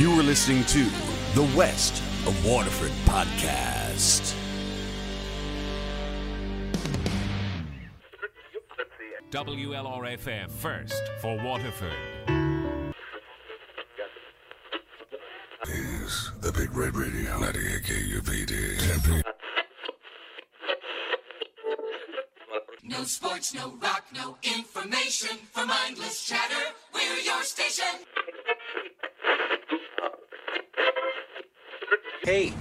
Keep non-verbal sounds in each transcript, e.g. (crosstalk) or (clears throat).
You are listening to the West of Waterford podcast. WLRFM first for Waterford. is the Big Red Radio 98 KUPD Tempe. No sports, no rock, no information for mindless chatter. We're your station. Hey,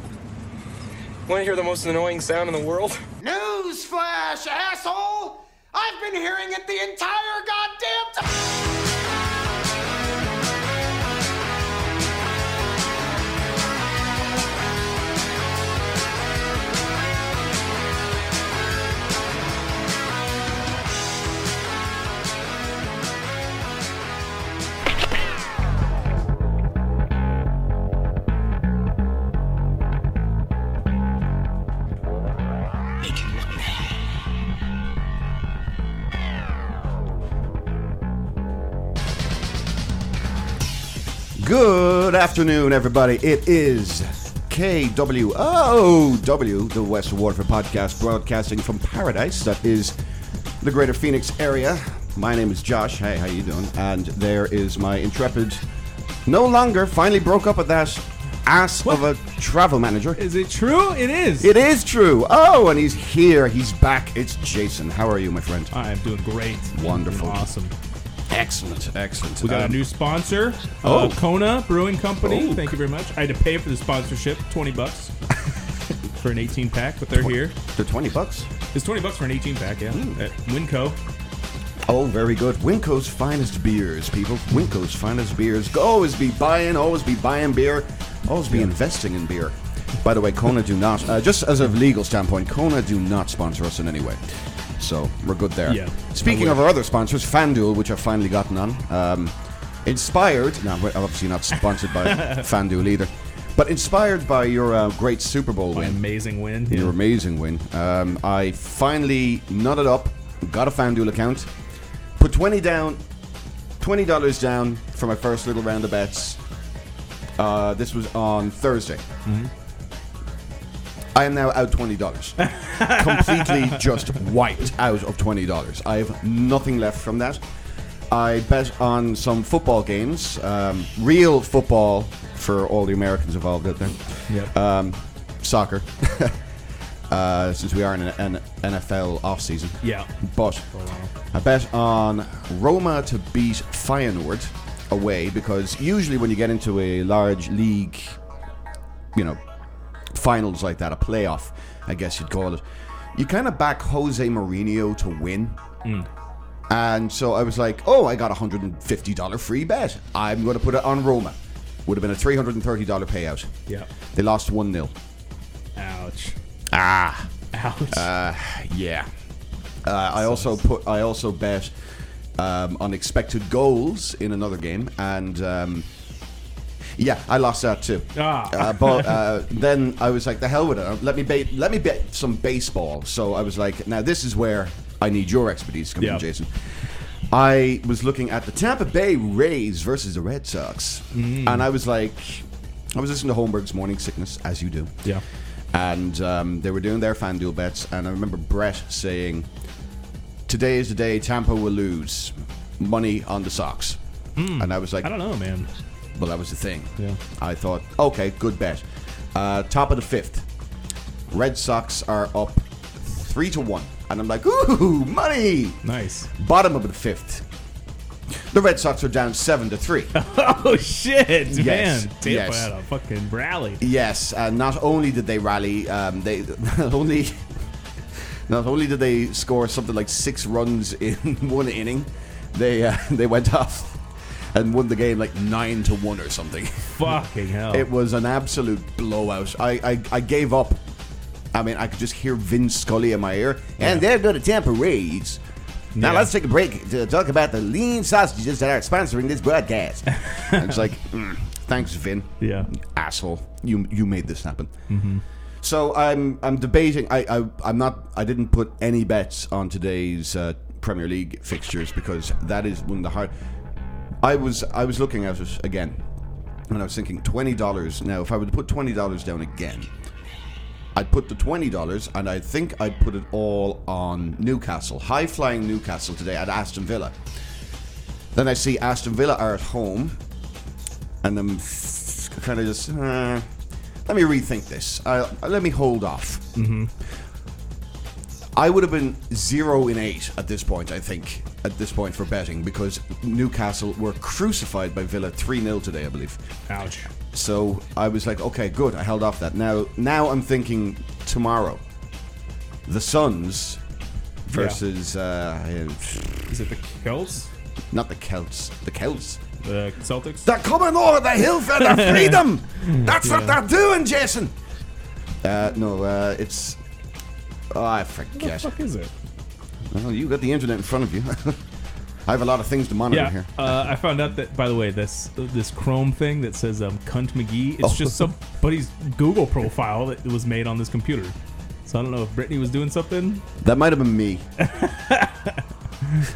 want to hear the most annoying sound in the world? Newsflash, asshole! I've been hearing it the entire goddamn Good afternoon, everybody. It is KWOW, the West Waterford podcast, broadcasting from paradise. That is the Greater Phoenix area. My name is Josh. Hey, how you doing? And there is my intrepid, no longer, finally broke up with that ass of a travel manager. Is it true? It is. It is true. Oh, and he's here. He's back. It's Jason. How are you, my friend? I am doing great. Wonderful. Doing awesome. Excellent, excellent. We got Um, a new sponsor, oh. uh, Kona Brewing Company. Oh. Thank you very much. I had to pay for the sponsorship, twenty bucks (laughs) for an eighteen pack, but they're here. They're twenty bucks. It's twenty bucks for an eighteen pack. Yeah, Hmm. at Winco. Oh, very good. Winco's finest beers, people. Winco's finest beers. Go Always be buying, always be buying beer, always be investing in beer. By the way, Kona do not, uh, just as a legal standpoint, Kona do not sponsor us in any way. So we're good there. Yeah. Speaking of our other sponsors, FanDuel, which I've finally gotten on, um, inspired, Now, we're obviously not sponsored by (laughs) FanDuel either, but inspired by your uh, great Super Bowl My win amazing win. your Yeah. amazing win. Um, I finally nutted up, got a FanDuel account, put twenty down, twenty dollars down for my first little round of bets. Uh, this was on Thursday. I am now out twenty dollars, (laughs) completely just wiped out of twenty dollars. I have nothing left from that. I bet on some football games, um, real football for all the Americans involved out there Yep. um, soccer, (laughs) uh, since we are in an, NFL off season. yeah. But I bet on Roma to beat Feyenoord away because usually when you get into a large league, you know, finals like that, a playoff, I guess you'd call it, you kind of back Jose Mourinho to win. And so I was like, oh, I got a $150 free bet. I'm going to put it on Roma. Would have been a $330 payout. Yeah. They lost 1 0. Ouch. Ah, Ouch. yeah. Uh, I also put. I also bet um, on expected goals in another game, and um, yeah, I lost that too. Ah. Uh, but uh, then I was like, the hell with it. Let me bet. Let me bet some baseball. So I was like, now this is where I need your expertise come Yeah. in, Jason. I was looking at the Tampa Bay Rays versus the Red Sox, Mm. and I was like, I was listening to Holmberg's Morning Sickness, as you do yeah. and um, they were doing their FanDuel bets, and I remember Brett saying, "Today is the day Tampa will lose money on the Sox," and I was like. I don't know, man. "Well, that was the thing." Yeah. I thought, "Okay, good bet." Uh, top of the fifth, Red Sox are up three to one, and I'm like, "Ooh, money!" Nice. Bottom of the fifth, the Red Sox are down seven to three. (laughs) Oh shit, Yes, man! Tampa yes. had a fucking rally. Yes, and not only did they rally, um, they (laughs) not only not only did they score something like six runs in (laughs) one inning, they uh, they went off and won the game like nine to one or something. Fucking (laughs) hell. It was an absolute blowout. I, I, I gave up. I mean, I could just hear Vince Scully in my ear, and they're going to Tampa Rays. Now Yeah. let's take a break to talk about the lean sausages that are sponsoring this broadcast. It's like, (laughs) mm, thanks, Vin yeah. asshole. You you made this happen. So I'm I'm debating. I, I I'm not. I didn't put any bets on today's uh, Premier League fixtures because that is one of the hard. I was I was looking at it again, And I was thinking twenty dollars. Now, if I would put twenty dollars down again, I'd put the twenty dollars, and I think I'd put it all on Newcastle, high flying Newcastle today at Aston Villa. Then I see Aston Villa are at home, and I'm kind of just uh, let me rethink this. Uh, let me hold off. Mm-hmm. I would have been zero in eight at this point. I think at this point for betting because Newcastle were crucified by Villa three 0 today, I believe. Ouch. So I was like, okay, good. I held off that. Now, now I'm thinking tomorrow, the Suns versus uh, Is it the Celts? not the Celts, the Celts. The Celtics? They're coming over the hill for their (laughs) freedom. That's what they're doing, Jason. Uh, no, uh, it's. Oh, I forget. What the fuck is it? Well, you got the internet in front of you. (laughs) I have a lot of things to monitor Yeah, here. uh, I found out that by the way, this this Chrome thing that says um, "cunt McGee" it's Oh. just somebody's Google profile that was made on this computer. So I don't know if Brittany was doing something. That might have been me. (laughs)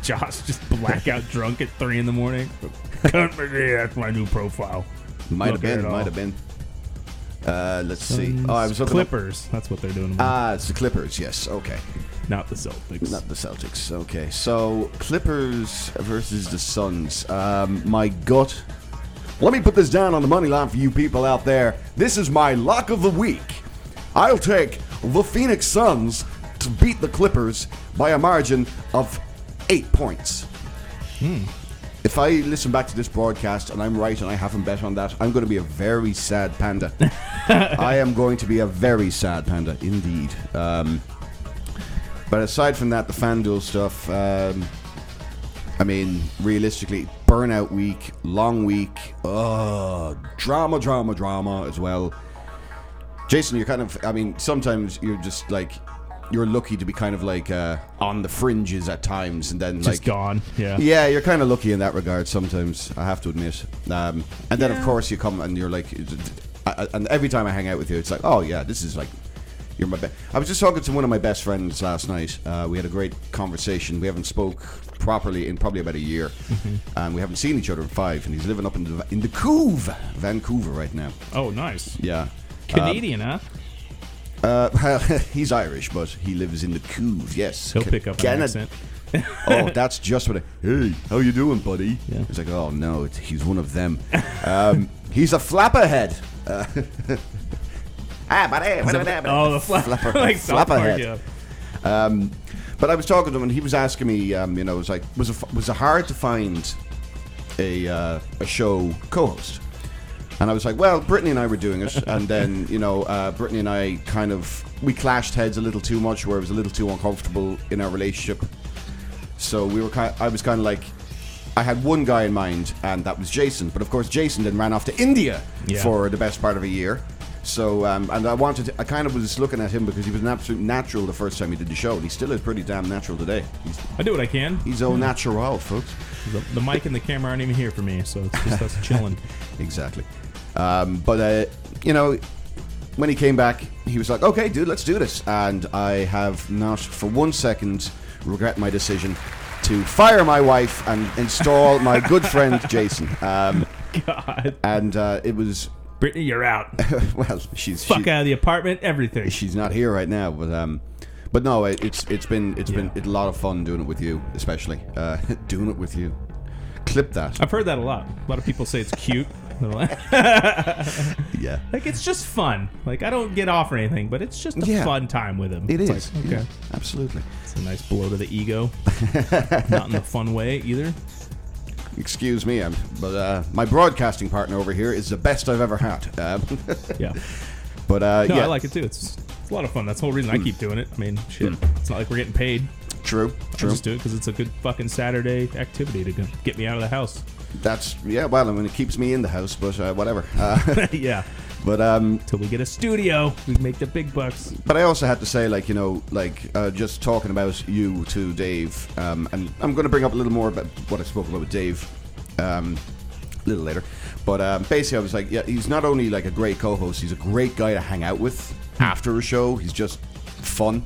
Josh just blackout drunk at three in the morning. (laughs) Cunt McGee, that's my new profile. Might have Look been. Might have been. Uh, let's see. Oh, I was looking up- Clippers. That's what they're doing. Ah, it's the Clippers. Yes. Okay. not the Celtics. Not the Celtics. Okay. So Clippers versus the Suns. Um, my gut. Let me put this down on the money line for you people out there. This is my lock of the week. I'll take the Phoenix Suns to beat the Clippers by a margin of eight points. If I listen back to this broadcast and I'm right and I haven't bet on that, I'm going to be a very sad panda. (laughs) I am going to be a very sad panda, indeed. Um, but aside from that, the FanDuel stuff, um, I mean, realistically, burnout week, long week, uh, drama, drama, drama as well. Jason, you're kind of, I mean, sometimes you're just like, you're lucky to be kind of like uh, on the fringes at times and then just like gone. Yeah. yeah, you're kind of lucky in that regard sometimes. I have to admit. Um, and then of course you come and you're like, I- I- and every time I hang out with you, it's like, oh yeah, this is like, you're my. best. I was just talking to one of my best friends last night. Uh, we had a great conversation. We haven't spoke properly in probably about a year, and we haven't seen each other in five. And he's living up in the in the Couve, Vancouver, right now. Oh, nice. Yeah. Canadian, huh? Uh, (laughs) he's Irish, but he lives in the Couve. Yes, He'll pick up an Canada- accent. (laughs) oh, that's just what. I, hey, how you doing, buddy? Yeah. It's like, oh no, it's, he's one of them. Um, (laughs) he's a flapperhead. Uh, ah, buddy. what about that? Oh, the flap, Flapper- like South Park, flapperhead. yeah. Um, but I was talking to him, and he was asking me, um, you know, it was like, was it, was it hard to find a uh, a show co-host? And I was like, well, Brittany and I were doing it, and then you know, uh, Brittany and I kind of we clashed heads a little too much, where it was a little too uncomfortable in our relationship. So we were kind. Of, I was kind of like, I had one guy in mind, and that was Jason. But of course, Jason then ran off to India Yeah. for the best part of a year. So, um, and I wanted, to, I kind of was looking at him because he was an absolute natural the first time he did the show, and he still is pretty damn natural today. He's, I do what I can. he's all natural, folks. The, the mic and the camera aren't even here for me, so it's just us (laughs) chilling. Exactly. Um, but uh, you know, when he came back, he was like, "Okay, dude, let's do this." And I have not for one second regret my decision to fire my wife and install my good friend (laughs) Jason. Um, God. and uh, it was Brittany, you're out. (laughs) well, she's Fuck she- out of the apartment, everything. she's not here right now, but um, but no, it, it's it's been it's been it's a lot of fun doing it with you, especially uh, (laughs) doing it with you. Clip that, I've heard that a lot. A lot of people say it's cute. (laughs) Yeah. like, it's just fun. Like I don't get off or anything, but it's just a Yeah. fun time with him. It It's is like, okay. absolutely. It's a nice blow to the ego. (laughs) Not in the fun way either. Excuse me, um, but uh, my broadcasting partner over here is the best I've ever had. Um, (laughs) Yeah. but uh, No, yeah, I like it too. It's, it's a lot of fun. That's the whole reason I keep doing it. I mean, shit. Hmm. It's not like we're getting paid. true, I true. just do it because it's a good fucking Saturday activity to go- get me out of the house. That's yeah. Well, I mean, it keeps me in the house, but uh, whatever. Uh, (laughs) yeah. (laughs) but um, Till we get a studio, we make the big bucks. but I also had to say, like you know, like uh, just talking about you to Dave, um, and I'm going to bring up a little more about what I spoke about with Dave um, a little later. But um, basically, I was like, yeah, he's not only like a great co-host, he's a great guy to hang out with after a show. He's just fun,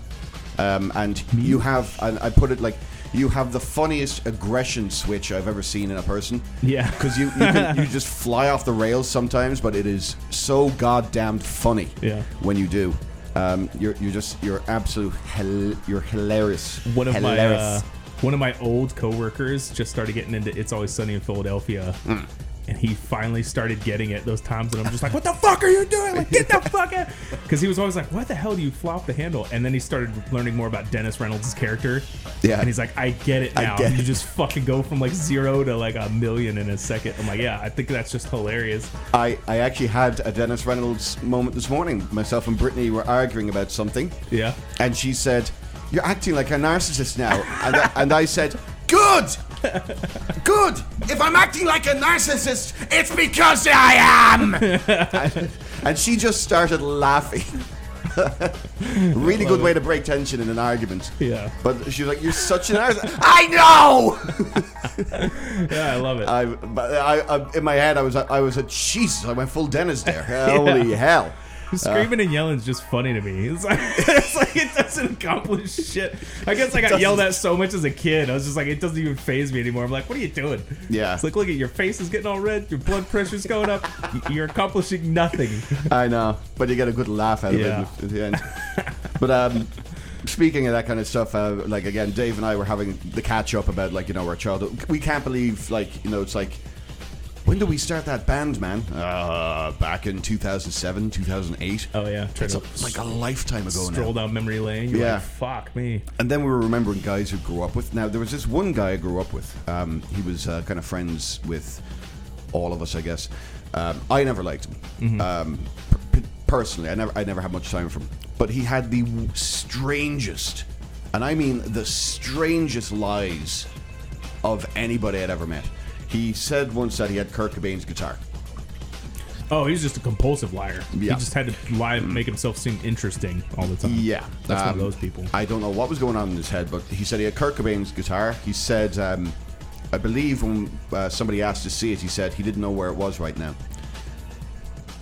um, and you have, and I put it like, you have the funniest aggression switch I've ever seen in a person. Yeah. (laughs) Because you you, can, you (laughs) just fly off the rails sometimes, but it is so goddamn funny. Yeah. When you do, um, you're you're just you're absolute hel- you're hilarious. one of hilarious. my uh, one of my old coworkers just started getting into It's Always Sunny in Philadelphia. Hmm. And he finally started getting it those times, and I'm just like, "What the fuck are you doing? Like, get the fuck out!" (laughs) Because he was always like, "Why the hell do you flop the handle?" And then he started learning more about Dennis Reynolds' character. Yeah. and he's like, "I get it I now. get you it." just fucking go from like zero to like a million in a second. I'm like, "Yeah, I think that's just hilarious." I, I actually had a Dennis Reynolds moment this morning. Myself and Brittany were arguing about something. Yeah. And she said, You're acting like a narcissist now. and, I, and I said, Good! Good! If I'm acting like a narcissist, it's because I am! (laughs) and, and she just started laughing. (laughs) really good way to break tension in an argument. Yeah. But she was like, You're such an (laughs) narcissist. I know! Yeah, I love it. I, but I, I, in my head, I was, I was a Jesus, I went full Dennis there. Holy hell. (laughs) Screaming and yelling is just funny to me. It's like, (laughs) it's like it doesn't accomplish shit. I guess I got yelled at so much as a kid. I was just like, it doesn't even phase me anymore. I'm like, what are you doing? Yeah. It's like, look at your face is getting all red. Your blood pressure's going up. (laughs) You're accomplishing nothing. I know, but you get a good laugh out of Yeah. it at the end. but um, speaking of that kind of stuff, uh, like again, Dave and I were having the catch up about like you know our childhood. We can't believe like you know it's like. When did we start that band, man? Uh, back in 2007, 2008. Oh yeah, try It's a- like a lifetime ago stroll now. down memory lane. You're Yeah. like, fuck me. And then we were remembering guys who grew up with. Now there was this one guy I grew up with. Um, he was uh, kind of friends with all of us, I guess. Um, I never liked him um, per- per- personally. I never, I never had much time for him. But he had the strangest, and I mean the strangest lies of anybody I'd ever met. He said once that he had Kurt Cobain's guitar. Oh, he's just a compulsive liar. Yeah. He just had to lie, and make himself seem interesting all the time. Yeah, that's one of um, those people. I don't know what was going on in his head, but he said he had Kurt Cobain's guitar. He said, um, I believe when uh, somebody asked to see it, he said he didn't know where it was right now.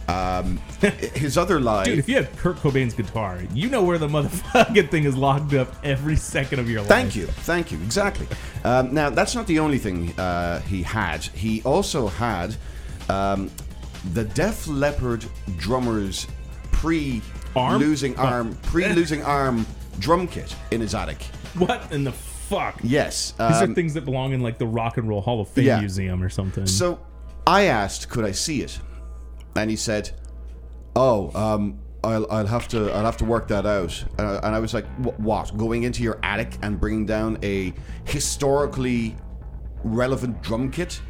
Um, (laughs) his other lie, Dude, if you have Kurt Cobain's guitar, you know where the motherfucking (laughs) thing is locked up every second of your life. Thank you, thank you, exactly. Um, now that's not the only thing uh, he had. He also had um, the Def Leppard drummer's pre Arm? losing arm, (laughs) pre losing arm drum kit in his attic. What in the fuck? Yes, These um, are things that belong in like the Rock and Roll Hall of Fame Yeah. Museum or something. So I asked, could I see it? And he said, "Oh, um, I'll, I'll have to I'll have to work that out." Uh, and I was like, "What? Going into your attic and bringing down a historically relevant drum kit?"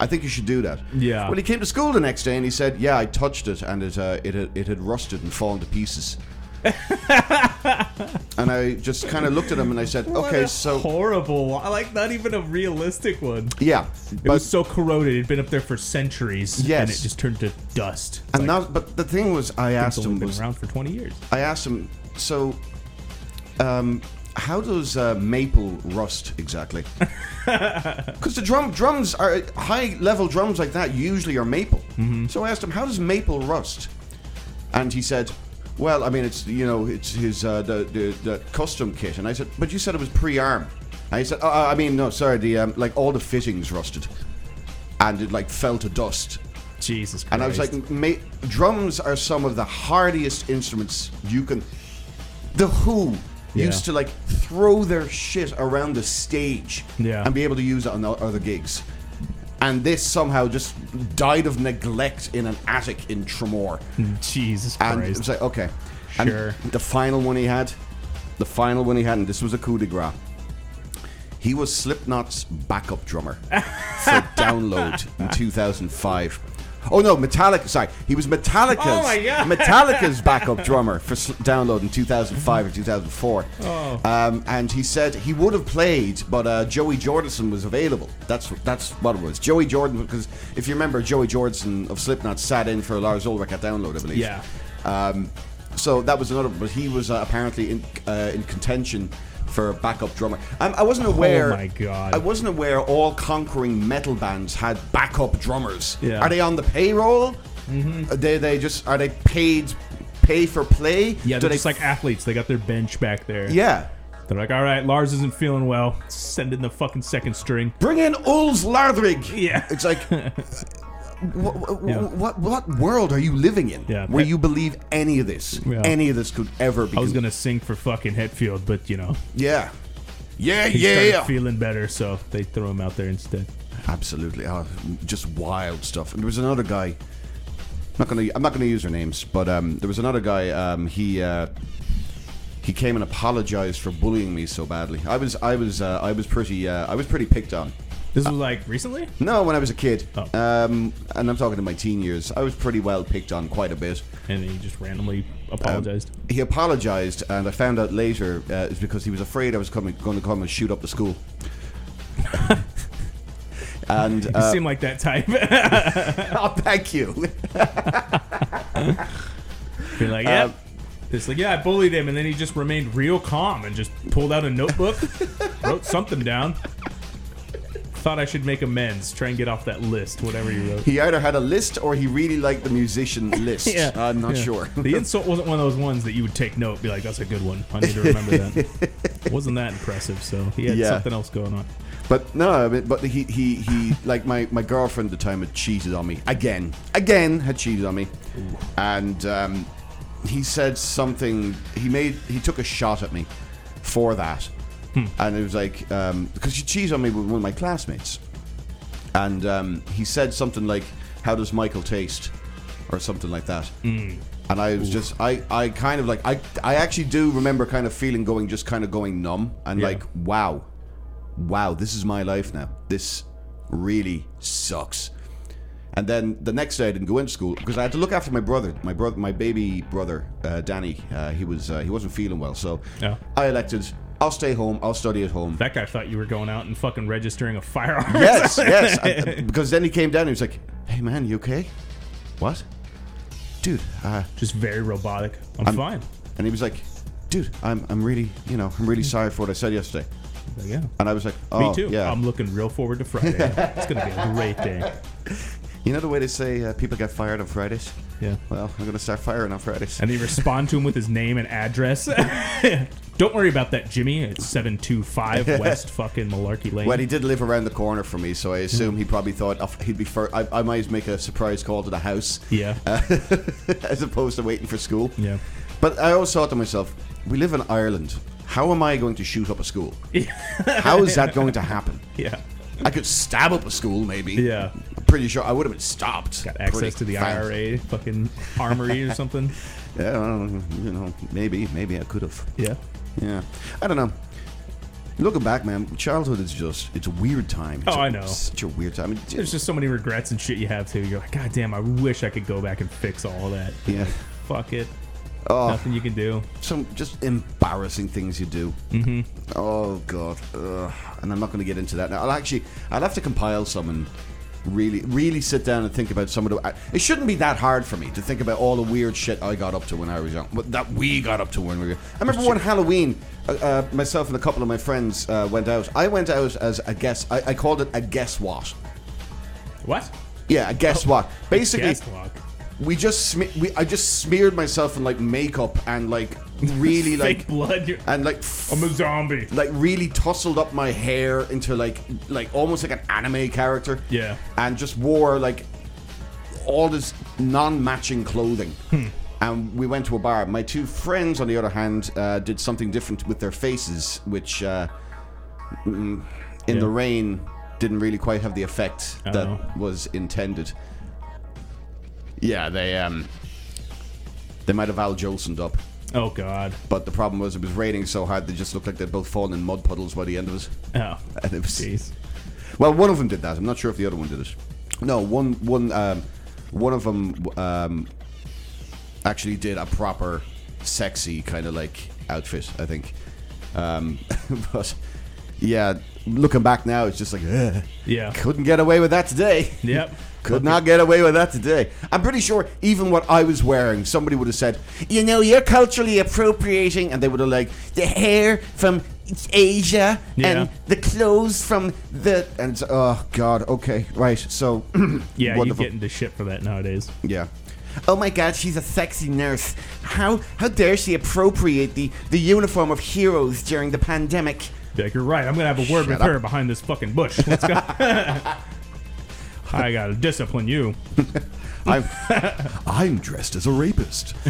I think you should do that. Yeah. Well, he came to school the next day and he said, "Yeah, I touched it and it uh, it had, it had rusted and fallen to pieces." (laughs) and I just kind of looked at him and I said, What "Okay, a so horrible. I like not even a realistic one. yeah, It was so corroded. It'd been up there for centuries. Yes. and it just turned to dust. And like, not, but the thing was, I asked him been was, around for twenty years. I asked him, so, um, how does uh, maple rust exactly? (laughs) Because the drum drums are high level drums like that usually are maple. So I asked him, how does maple rust? And he said, well, I mean, it's you know, it's his uh, the, the the custom kit. And I said, but you said it was pre-arm. And he said, oh, I mean, no, sorry, the um, like all the fittings rusted, and it like fell to dust. Jesus Christ. And I was like, ma- drums are some of the hardiest instruments you can. The Who Yeah. used to like throw their shit around the stage Yeah. and be able to use it on other gigs. And this somehow just died of neglect in an attic in Tramore. Jesus And it Christ. was like, okay. Sure. The final one he had, the final one he had, and this was a coup de grace. He was Slipknot's backup drummer (laughs) for Download in 2005. Oh no, Metallica. Sorry, he was Metallica's Oh my God. Metallica's (laughs) backup drummer for Download in 2005 or 2004. Oh. Um, and he said he would have played, but uh, Joey Jordison was available. That's that's what it was. Joey Jordan, because if you remember, Joey Jordison of Slipknot sat in for Lars Ulrich at Download, I believe. Yeah. Um, so that was another, but he was uh, apparently in uh, in contention for a backup drummer. Um, I wasn't aware. Oh my God. I wasn't aware all conquering metal bands had backup drummers. Yeah. Are they on the payroll? Mm-hmm. Are they they just are they paid pay for play? yeah, they're they just like athletes. They got their bench back there. yeah. They're like, all right, Lars isn't feeling well. Send in the fucking second string. Bring in Ulz Lardrig. Yeah. It's like. (laughs) What, what, Yeah. what what world are you living in Yeah. where you believe any of this Yeah. any of this could ever be I was gonna sing for fucking Hetfield, but you know, yeah yeah yeah feeling better, so they throw him out there instead. Absolutely, oh, just wild stuff. And there was another guy. I'm not gonna. I'm not gonna use their names, but um, there was another guy. Um, he uh, he came and apologized for bullying me so badly. I was. I was. Uh, I was pretty. Uh, I was pretty picked on. This was like recently. No, when I was a kid, Oh. um, and I'm talking to my teen years, I was pretty well picked on quite a bit. And he just randomly apologized. He apologized, and I found out later uh, it's because he was afraid I was coming, going to come and shoot up the school. (laughs) and you uh, seem like that type. (laughs) oh, thank you. Be like, Um, yeah. It's like, yeah, I bullied him, and then he just remained real calm and just pulled out a notebook, (laughs) wrote something down. Thought I should make amends, try and get off that list, whatever he wrote. He either had a list or he really liked the musician (laughs) list. yeah. I'm not yeah. sure. the insult wasn't one of those ones that you would take note, be like, that's a good one. I need to remember that. (laughs) wasn't that impressive, so he had Yeah. something else going on. But no, but he he he like my my girlfriend at the time had cheated on me again, again had cheated on me, and um, he said something. He made he took a shot at me for that, and it was like um, because she cheated on me with one of my classmates, and um, he said something like, "How does Michael taste?" or something like that. And I was just, I, I kind of like, I, I actually do remember kind of feeling going, just kind of going numb and Yeah. like, wow, wow, this is my life now. This really sucks. And then the next day, I didn't go into school because I had to look after my brother, my brother, my baby brother, uh, Danny. Uh, he was uh, he wasn't feeling well, so Yeah. I elected. I'll stay home. I'll study at home. That guy thought you were going out and fucking registering a firearm. yes, (laughs) yes. I- because then he came down and he was like, "Hey, man, you okay? What, dude? Uh, Just very robotic. I'm, I'm- fine. And he was like, "Dude, I'm I'm really you know I'm really sorry for what I said yesterday." Yeah. And I was like, "Oh, Me too. yeah." I'm looking real forward to Friday. (laughs) it's gonna be a great day. You know the way they say uh, people get fired on Fridays? Yeah. Well, I'm gonna start firing on Fridays. And they respond to him with his name and address. (laughs) Don't worry about that, Jimmy. It's seven two five (laughs) West fucking Malarkey Lane. Well, he did live around the corner from me, so I assume he probably thought oh, he'd be. Fir- I, I might make a surprise call to the house, yeah. (laughs) as opposed to waiting for school. yeah. But I always thought to myself, we live in Ireland. How am I going to shoot up a school? How is that going to happen? Yeah. I could stab up a school, maybe. Yeah. Pretty sure I would have been stopped. Got access to the fast. IRA fucking armory or (laughs) something. Yeah, I don't know, you know, maybe, maybe I could have. Yeah. Yeah, I don't know. Looking back, man, childhood is just—it's a weird time. It's Oh, a- I know. Such a weird time. It- There's just so many regrets and shit you have too. You're like, God damn, I wish I could go back and fix all that. yeah. Fuck it. Oh, Nothing you can do. some just embarrassing things you do. Mm-hmm. Oh god, Ugh. and I'm not going to get into that now. I'll actually, I'll have to compile some and really, really sit down and think about some of the. It shouldn't be that hard for me to think about all the weird shit I got up to when I was young. That we got up to when we were. I remember one Halloween. Uh, uh, myself and a couple of my friends uh, went out. I went out as a guess. I, I called it a guess what. What? Yeah, a guess what. Basically, Guest log. we just sme- we I just smeared myself in like makeup and like really (laughs) like blood. And like I'm a zombie. like really tousled up my hair into like like almost like an anime character. Yeah. And just wore like all this non-matching clothing. Hmm. And we went to a bar. My two friends, on the other hand, uh, did something different with their faces, which uh, mm, in Yeah. the rain didn't really quite have the effect that was intended. Yeah, they um, they might have Al Jolsoned up. Oh God. But the problem was it was raining so hard they just looked like they'd both fallen in mud puddles by the end of it. Oh. (laughs) And it was Jeez. well, one of them did that. I'm not sure if the other one did it. No, one one um, one of them um, actually did a proper sexy kind of like outfit. I think. Um, (laughs) but yeah, looking back now, it's just like ugh, Yeah. couldn't get away with that today. Yep. (laughs) Could not get away with that today. I'm pretty sure even what I was wearing, somebody would have said, you know, you're culturally appropriating, and they would have like the hair from Asia Yeah. and the clothes from the and it's- oh god, okay, right. So (clears throat) Yeah, you wonderful. get into shit for that nowadays. yeah. Oh my God, she's a sexy nurse. How how dare she appropriate the the uniform of heroes during the pandemic? Be like, you're right. I'm gonna have a word Shut with up. her behind this fucking bush. Let's go. (laughs) (laughs) I gotta discipline you. (laughs) I'm I'm dressed as a rapist. (laughs)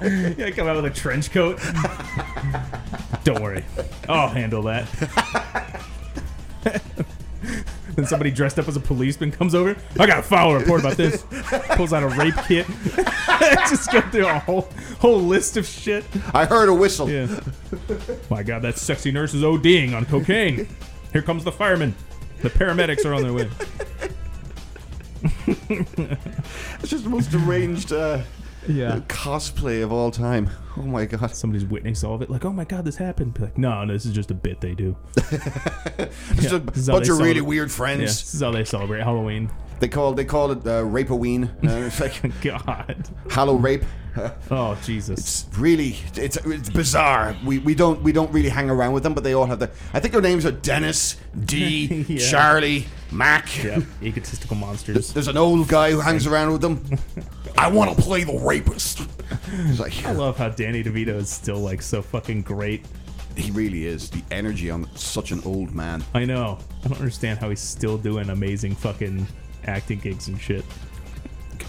Yeah, come out with a trench coat. Don't worry, I'll handle that. (laughs) then somebody dressed up as a policeman comes over. I got a file report about this. Pulls out a rape kit. Just go through a whole whole list of shit. I heard a whistle. Yeah. My God, that sexy nurse is ODing on cocaine. Here comes the firemen. The paramedics are on their way. (laughs) It's just the most deranged uh, Yeah. cosplay of all time. Oh my god. Somebody's witnessing all of it. Like, oh my God, this happened. Be like, no, no, this is just a bit they do. (laughs) Just a is how bunch of really weird Yeah, friends. this is how they celebrate Halloween. They call they call it uh, Rapeoween. (laughs) Uh, it's like God. Hallow Rape. (laughs) Oh Jesus. It's really it's it's bizarre. We we don't we don't really hang around with them, but they all have the. I think their names are Dennis, D, (laughs) Yeah. Charlie, Mac. Yeah. Egotistical monsters. There's an old guy who hangs around with them. (laughs) I want to play the rapist. Like I love how Danny DeVito is still like so fucking great. he really is the energy on such an old man. I know. I don't understand how he's still doing amazing fucking acting gigs and shit.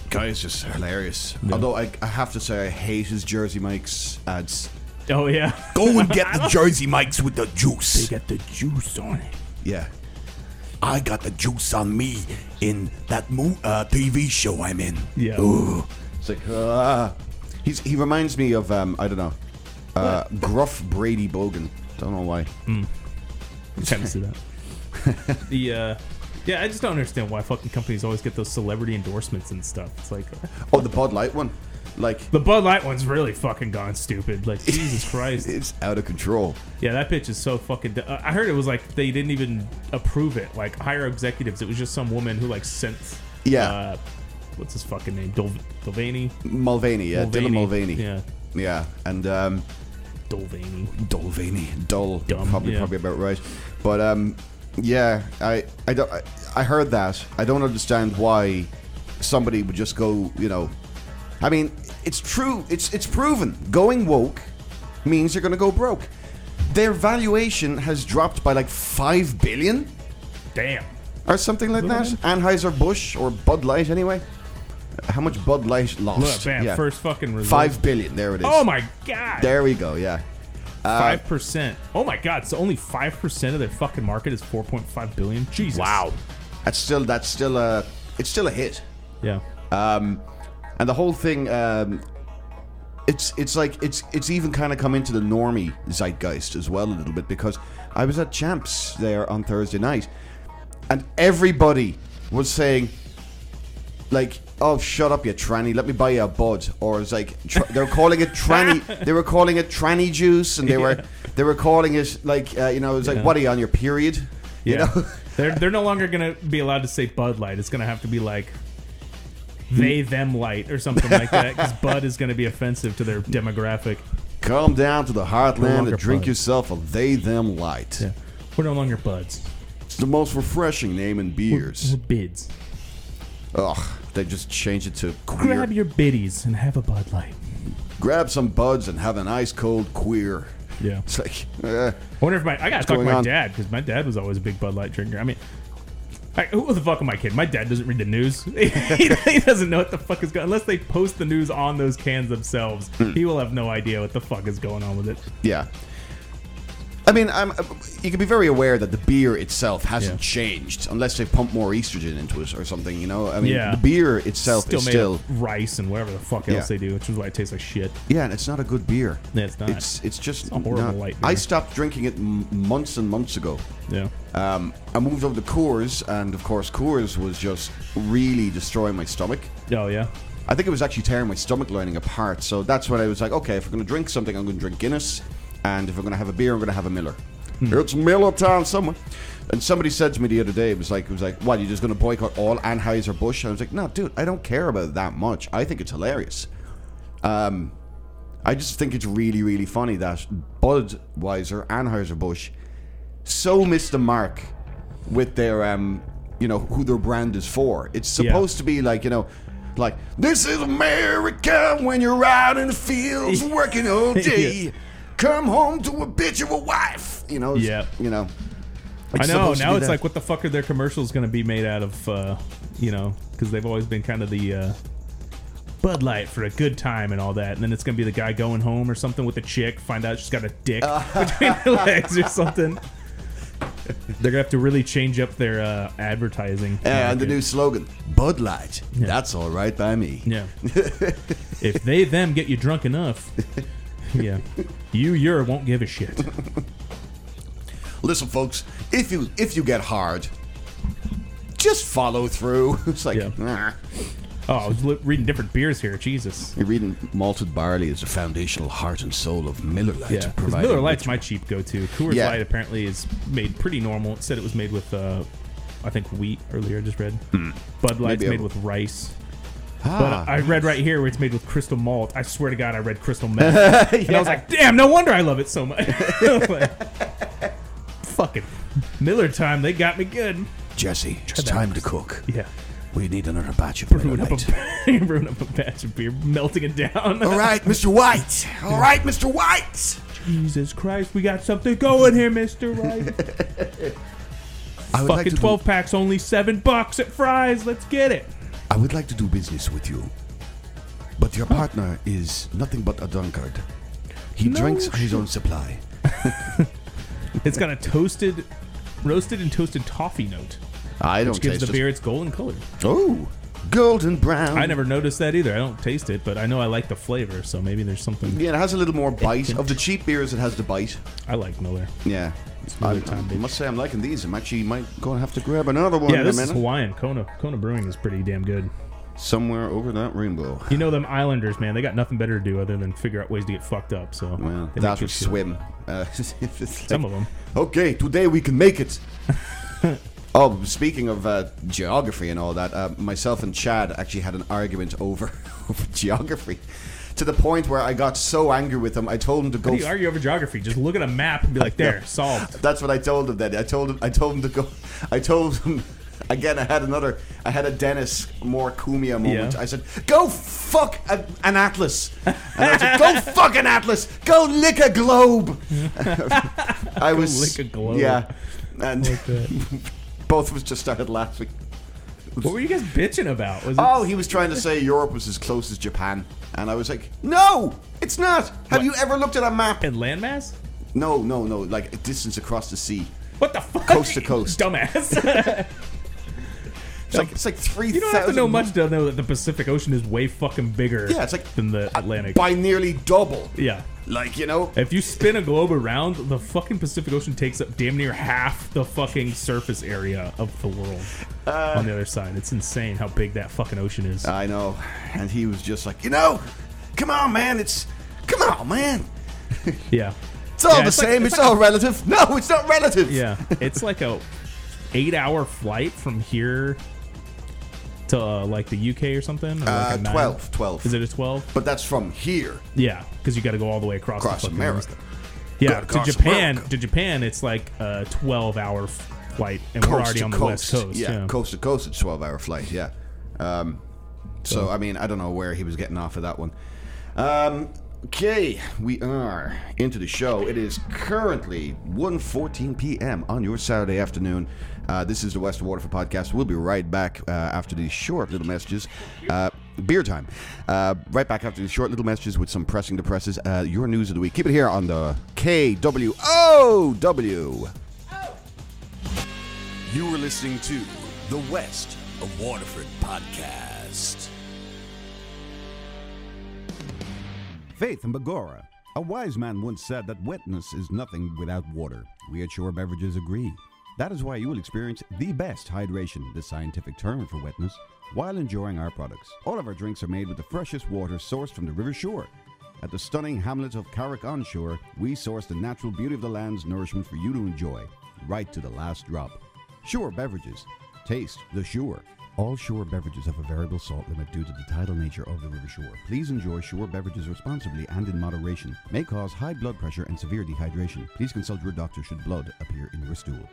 Guy is just hilarious. Although I, I have to say I hate his Jersey Mike's ads. Oh yeah. Go and get the Jersey Mikes with the juice. got the juice on it. Yeah. I got the juice on me in that mo- uh, TV show I'm in. Yeah. Ooh. It's like ah. He's he reminds me of um I don't know. Uh, gruff Brady Bogan. Don't know why. Kind of see that. (laughs) the uh yeah, I just don't understand why fucking companies always get those celebrity endorsements and stuff. It's like Oh, the Bud Light one. Like the Bud Light one's really fucking gone stupid. Like Jesus (laughs) Christ. it's out of control. Yeah, that bitch is so fucking. d- uh, I heard it was like they didn't even approve it. Like higher executives, it was just some woman who like sent. Yeah. Uh, what's his fucking name? Dol- Dolvany. Mulvaney, yeah, Dylan Mulvaney. Yeah. Yeah, and um, Dolvany. Dolvaney, dull, Dumb, probably yeah. probably about right. But um, yeah, I I don't I, I heard that. I don't understand why somebody would just go. You know, I mean, it's true. It's it's proven. Going woke means you're going to go broke. Their valuation has dropped by like five billion Damn. or something like that. Anheuser Busch or Bud Light, anyway. How much Bud Light lost? Look, bam. Yeah. First fucking result. Five billion. There it is. Oh my god. There we go. Yeah. Five percent. Oh my god. So only five percent of their fucking market is four point five billion. Jesus. Wow. That's still that's still a it's still a hit. Yeah. Um, and the whole thing, um, it's it's like it's it's even kind of come into the normie zeitgeist as well a little bit because I was at Champs there on Thursday night, and everybody was saying, like, "Oh, shut up, you tranny! Let me buy you a bud." Or it's like tr- they were calling it tranny. (laughs) they were calling it tranny juice, and they were they were calling it like uh, you know it's like, Yeah. "What are you on your period?" You Yeah. know. (laughs) they're they're no longer gonna be allowed to say Bud Light. It's gonna have to be like they them light or something like that because (laughs) Bud is gonna be offensive to their demographic. Come down to the heartland longer and drink Bud. yourself a they them light. Yeah. We're no longer buds. It's the most refreshing name in We're, beers. we're bids. Ugh, they just changed it to queer. Grab your biddies and have a Bud Light. Grab some buds and have an ice cold queer. Yeah. It's like, uh, (laughs) I wonder if my I gotta talk to my on? dad because my dad was always a big Bud Light drinker. I mean, I, who the fuck am I kidding? My dad doesn't read the news. (laughs) he, he doesn't know what the fuck is going on. unless they post the news on those cans themselves. Hmm. He will have no idea what the fuck is going on with it. yeah. I mean, I'm, you can be very aware that the beer itself hasn't Yeah. changed unless they pump more estrogen into it or something. You know, I mean, Yeah. the beer itself Still is still rice and whatever the fuck Yeah. else they do, which is why it tastes like shit. yeah, and it's not a good beer. Yeah, it's not. It's it's just a horrible not- light I stopped drinking it m- months and months ago. Yeah. Um, I moved over to Coors, and of course, Coors was just really destroying my stomach. Oh yeah. I think it was actually tearing my stomach lining apart. So that's when I was like, okay, if I'm going to drink something, I'm going to drink Guinness, and if I'm going to have a beer, I'm going to have a Miller. It's Miller Town somewhere. And somebody said to me the other day, it was like, it was like, what? You're just going to boycott all Anheuser Busch? I was like, no, dude, I don't care about that much. I think it's hilarious. Um, I just think it's really, really funny that Budweiser, Anheuser Busch, so missed the mark with their, um, you know, who their brand is for. It's Yeah. supposed to be like, you know, Like, this is America when you're out in the fields (laughs) working all day. Come home to a bitch of a wife. You know, Yeah. You know. I know. Now it's that. like, what the fuck are their commercials going to be made out of? Uh, you know, because they've always been kind of the uh, Bud Light for a good time and all that, and then it's going to be the guy going home or something with a chick, find out she's got a dick (laughs) between her legs or something. They're gonna have to really change up their uh, advertising. And the new slogan, Bud Light. That's all right by me. Yeah. (laughs) if they them get you drunk enough, (laughs) yeah, you your won't give a shit. (laughs) Listen, folks, if you if you get hard, just follow through. (laughs) It's like, Yeah. nah. Oh, I was li- reading different beers here. Jesus. You're reading malted barley is the foundational heart and soul of Miller Lite. Yeah, providing Miller Lite's my cheap go-to. Coors Yeah. Light apparently is made pretty normal. It said it was made with, uh, I think wheat earlier. I just read. Bud Light's Hmm. Maybe a- made with rice. But Ah, I read right here where it's made with crystal malt. I swear to God, I read crystal meth, (laughs) and I was like, "Damn, no wonder I love it so much." (laughs) Like, fucking Miller time, they got me good. Jesse, it's time to cook. Yeah, We need another batch of brewing up, a, brewing (laughs) up a batch of beer, melting it down. All right, Mr. White. All right, Mr. White. Jesus Christ, we got something going here, Mister White. I like Fucking do- twelve packs, only seven bucks at Fry's. Let's get it. I would like to do business with you, but your partner is nothing but a drunkard. He No drinks his own supply. (laughs) It's got a toasted, roasted and toasted toffee note, I don't know. which gives taste the it. beer its golden color. Oh, golden brown. I never noticed that either. I don't taste it, but I know I like the flavor, so maybe there's something. Yeah, it has a little more bite. Of the cheap beers, it has the bite. I like Miller. Yeah. Miller I, time, I bitch. must say, I'm liking these. I'm actually might go and have to grab another one Yeah, in this a is minute. Hawaiian. Kona Kona Brewing is pretty damn good. Somewhere over that rainbow. You know them Islanders, man. They got nothing better to do other than figure out ways to get fucked up. So Well, they that would swim. Uh, (laughs) it's Some of them. Okay, today we can make it. (laughs) oh, speaking of uh, geography and all that, uh, myself and Chad actually had an argument (laughs) over, over geography. To the point where I got so angry with him, I told him to go. How do you argue over geography? Just look at a map and be like, "There, (laughs) solved." That's what I told him. Then I told him. I told him to go. I told him again. I had another. I had a Dennis more Kumia moment. Yeah. I said, "Go fuck a, an atlas." And I said, "Go (laughs) fuck an atlas. Go lick a globe." (laughs) I was lick a globe. Yeah, and both of us just started laughing. What were you guys bitching about? Was it Oh, he was trying to say Europe was as close as Japan, and I was like, "No, it's not." Have What? you ever looked at a map? in landmass? No, no, no. Like a distance across the sea. What the fuck? Coast to (laughs) coast. dumbass. It's like it's like three. (laughs) you don't have to know much to know that the Pacific Ocean is way fucking bigger. Yeah, it's like than the Atlantic. by nearly double. yeah. Like you know, If you spin a globe around, the fucking Pacific Ocean takes up damn near half the fucking surface area of the world Uh, on the other side. It's insane how big that fucking ocean is. I know. And he was just like, you know, come on, man. It's come on, man. (laughs) yeah. It's all Yeah, the it's like- same. it's it's like all relative. No, it's not relative. Yeah. It's like a eight hour flight from here to uh, like the UK or something. Or like Uh, a nine? 12, 12. Is it a 12? But that's from here Yeah, because you got to go all the way across, across the fucking America. Yeah, Gotta to cross Japan. America. To Japan, it's like a 12 hour flight, and we're already on the coast. west coast. Yeah, Yeah, coast to coast. It's twelve hour flight. Yeah. Um, so I mean, I don't know where he was getting off of that one. Um, okay, we are into the show. It is currently 1.14 p.m. on your Saturday afternoon. Uh, this is the West of Waterford podcast. We'll be right back uh, after these short little messages. Uh, beer time. Uh, right back after these short little messages with some pressing to presses. Uh, your news of the week. Keep it here on the KWOW. You are listening to the West of Waterford podcast. Faith and Bagora. A wise man once said that wetness is nothing without water. We at Shore Beverages agree. That is why you will experience the best hydration, the scientific term for wetness, while enjoying our products. All of our drinks are made with the freshest water sourced from the River Shore. At the stunning hamlet of Carrick-on-Suir, we source the natural beauty of the land's nourishment for you to enjoy, right to the last drop. Shore Beverages. Taste the Shore. All Shore beverages have a variable salt limit due to the tidal nature of the River Shore. Please enjoy Shore beverages responsibly and in moderation. May cause high blood pressure and severe dehydration. Please consult your doctor should blood appear in your stool.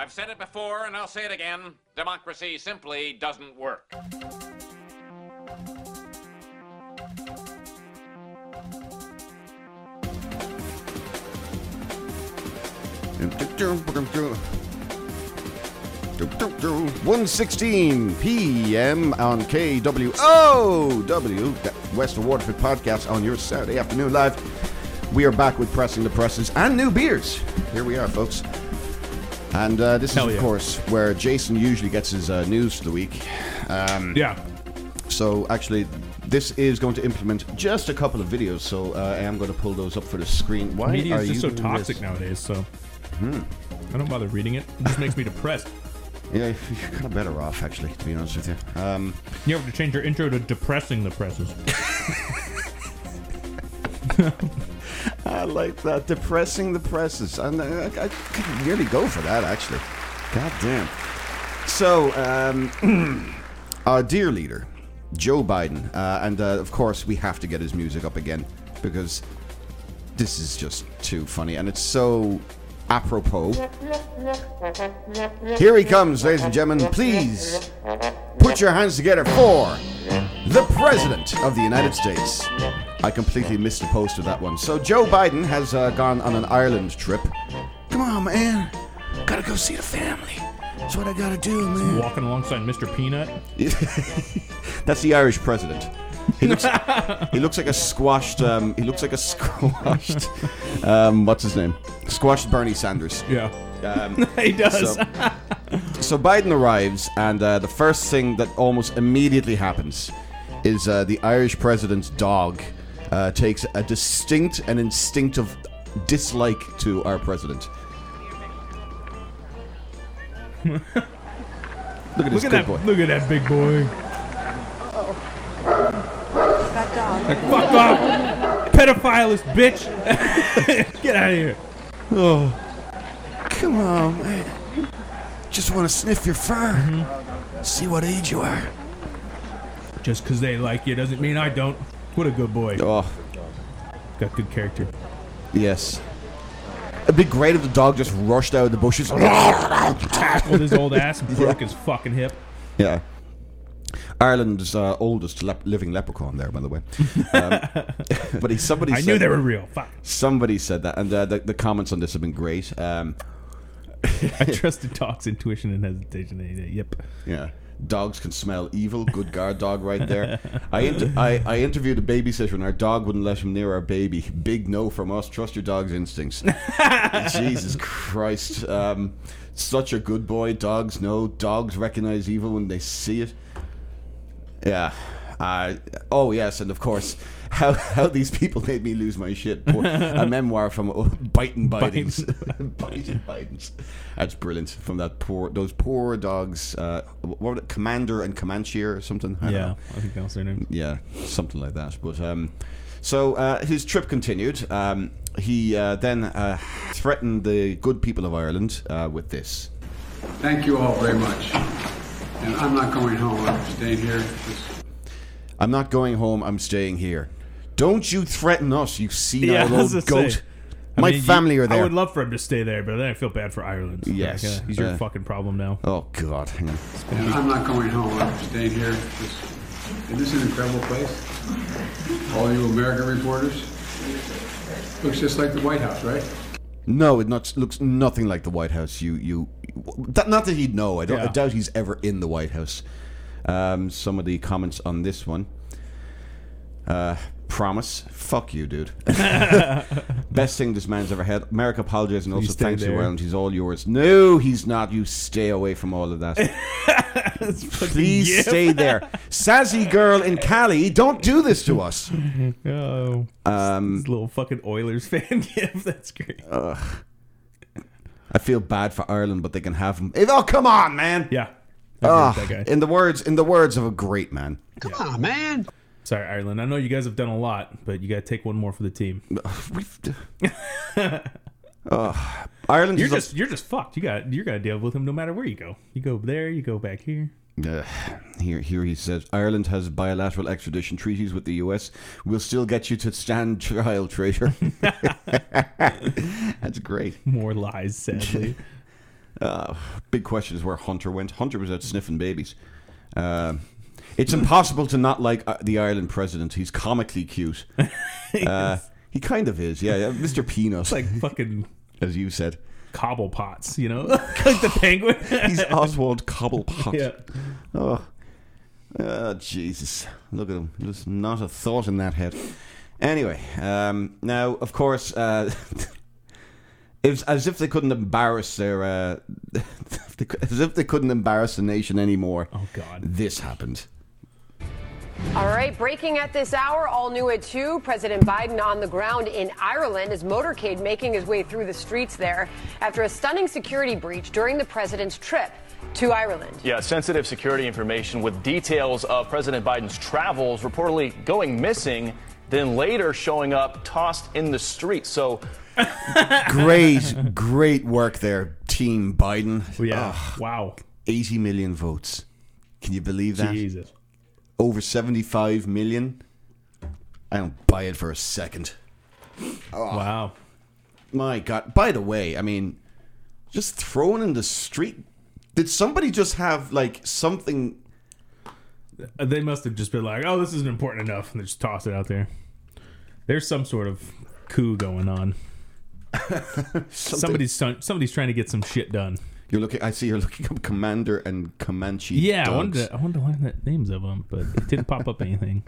I've said it before and I'll say it again. Democracy simply doesn't work. One sixteen p.m. on KWOW, the Western Waterford podcast on your Saturday afternoon live. We are back with pressing the presses and new beers. Here we are, folks. And uh, this Hell is, of yeah. course, where Jason usually gets his uh, news for the week. Um, Yeah. So actually, this is going to implement just a couple of videos. So uh, I am going to pull those up for the screen. Why Media are is just you so doing toxic this? nowadays, so I don't bother reading it. It just makes me depressed. Yeah, (laughs) you're kind of better off, actually, to be honest with you. Um, You have to change your intro to depressing the presses. (laughs) I like that. Depressing the presses. I, I could nearly go for that, actually. God damn. So, um, (clears throat) our dear leader, Joe Biden, uh, and uh, of course, we have to get his music up again because this is just too funny and it's so apropos. Here he comes, ladies and gentlemen. Please put your hands together for the President of the United States. I completely missed the post of that one. So Joe Biden has uh, gone on an Ireland trip. Come on, man. Gotta go see the family. That's what I gotta do, man. Walking alongside Mr. Peanut. (laughs) That's the Irish president. He looks, he looks like a squashed. Um, he looks like a (laughs) squashed. Um, what's his name? Squashed Bernie Sanders. Yeah. Um, (laughs) he does. so, so Biden arrives, and uh, the first thing that almost immediately happens is uh, the Irish president's dog uh, takes a distinct and instinctive dislike to our president. (laughs) Look at this look at good that! boy. Look at that big boy. That dog. Like, fuck off, pedophilist bitch! (laughs) Get out of here. Oh, come on, man. Just want to sniff your fur. See what age you are. Just because they like you doesn't mean I don't. What a good boy. Oh, Got good character. yes. It'd be great if the dog just rushed out of the bushes. Tackled his old ass (laughs) and broke his fucking hip. Yeah. Ireland's uh, oldest lep- living leprechaun there, by the way. Um, (laughs) but he, somebody I said, knew they were real. Fuck. Somebody said that, and uh, the, the comments on this have been great. Um, I (laughs) trusted dog's intuition and hesitation. Yep. yeah, dogs can smell evil. Good guard dog right there. I, inter- I I interviewed a babysitter, and our dog wouldn't let him near our baby. Big no from us. Trust your dog's instincts. (laughs) Jesus Christ. Um, such a good boy. Dogs know. Dogs recognize evil when they see it. Yeah. Uh, oh yes, and of course, (laughs) how how these people made me lose my shit. A (laughs) memoir from uh, Biting Bidens, Biting Bidens. (laughs) That's brilliant. From that poor, those poor dogs. Uh, what were it, Commander and Comanche or something? I Yeah. I think that was their name. Yeah, something like that. But um, so uh, his trip continued. Um, he uh, then uh, threatened the good people of Ireland uh, with this. Thank you all very much. And I'm not going home. I'm staying here. Just I'm not going home. I'm staying here. Don't you threaten us, you senile Yeah, (laughs) I old goat. say. I My mean, you- family are there. I would love for him to stay there, but then I feel bad for Ireland. Yes, Like, uh, he's your uh, fucking problem now. Oh God, hang on. and I'm not going home. I'm staying here. Just, isn't this an incredible place? All you American reporters. Looks just like the White House, right? No, it not, looks nothing like the White House. You, you, that, not that he'd know. I don't. I doubt he's ever in the White House. Um, some of the comments on this one. Uh, promise. Fuck you, dude. (laughs) Best thing this man's ever had. America apologizes and also thanks you. Ireland. He's all yours. No, he's not. You stay away from all of that. (laughs) Please stay there. Sassy girl in Cali, don't do this to us. (laughs) Oh, Um, this little fucking Oilers fan gift. That's great. I feel bad for Ireland, but they can have him. Oh, come on, man. Yeah. I agree Ah, with that guy. in the words, in the words of a great man. Come on, man. Sorry, Ireland. I know you guys have done a lot, but you got to take one more for the team. (laughs) (laughs) Ireland You're is a- just you're just fucked. You got you're gonna deal with him no matter where you go. You go there, you go back here. Uh, here, here he says Ireland has bilateral extradition treaties with the U.S. We'll still get you to stand trial, traitor. (laughs) That's great. More lies, sadly. Uh, big question is where Hunter went. Hunter was out sniffing babies. Uh, it's impossible to not like uh, the Ireland president. He's comically cute. (laughs) Uh, he kind of is, yeah, yeah. Mr. Peanut, It's like (laughs) fucking as you said. Cobblepots, you know, (laughs) like the penguin. He's Oswald Cobblepot. yeah. Oh. oh, Jesus. Look at him. There's not a thought in that head. Anyway, um, now, of course, uh, it's as if they couldn't embarrass their. Uh, (laughs) as if they couldn't embarrass the nation anymore. Oh God. This happened. All right, breaking at this hour, all new at 2. President Biden on the ground in Ireland, his motorcade making his way through the streets there after a stunning security breach during the president's trip to Ireland. Yeah, sensitive security information with details of President Biden's travels reportedly going missing, then later showing up tossed in the street. So, Great, great work there, Team Biden. Yeah. Ugh, Wow. 80 million votes. Can you believe that? Jesus. Over 75 million? I don't buy it for a second. Wow. My God. By the way, I mean, just thrown in the street. Did somebody just have, like, something. Uh, They must have just been like, "Oh, this isn't important enough," and they just toss it out there. There's some sort of coup going on. Somebody's somebody's trying to get some shit done. You're looking. I see you're looking up Commander and Comanche. Yeah, I dogs. wanted to, I to learn the names of them, but it didn't pop up (laughs) anything.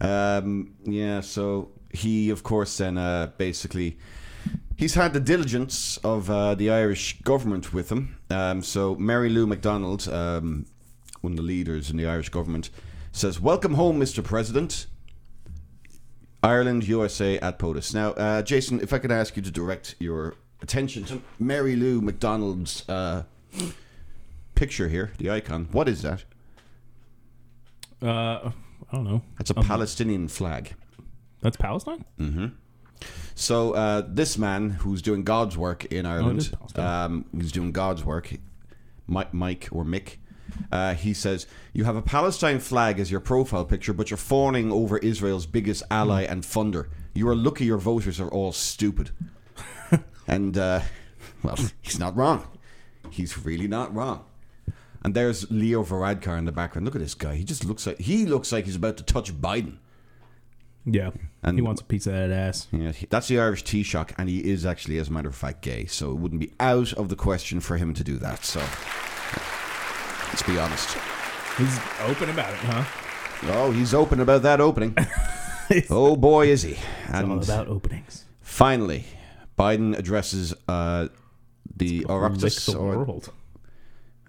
Um, yeah, so he, of course, then uh, basically he's had the diligence of uh, the Irish government with him. Um, so Mary Lou McDonald, um, one of the leaders in the Irish government, says, "Welcome home, Mr. President." Ireland, USA at POTUS. Now, uh, Jason, if I could ask you to direct your attention to Mary Lou McDonald's uh, picture here, the icon. What is that? Uh, I don't know. That's a Palestinian flag. That's Palestine. hmm So uh, this man who's doing God's work in Ireland, Palestine. um, he's doing God's work. Mike, Mike or Mick, uh, he says you have a Palestine flag as your profile picture, but you're fawning over Israel's biggest ally and funder. You are lucky your voters are all stupid. (laughs) and uh, well, he's not wrong. He's really not wrong. And there's Leo Varadkar in the background. Look at this guy. He just looks like he looks like he's about to touch Biden. Yeah, And- he wants a piece of that ass. Yeah, that's the Irish Taoiseach, and he is actually, as a matter of fact, gay. So it wouldn't be out of the question for him to do that. So let's be honest. He's open about it, huh? Oh, he's open about that opening. (laughs) oh boy, is he! It's all about openings. finally, Biden addresses uh, the the or world.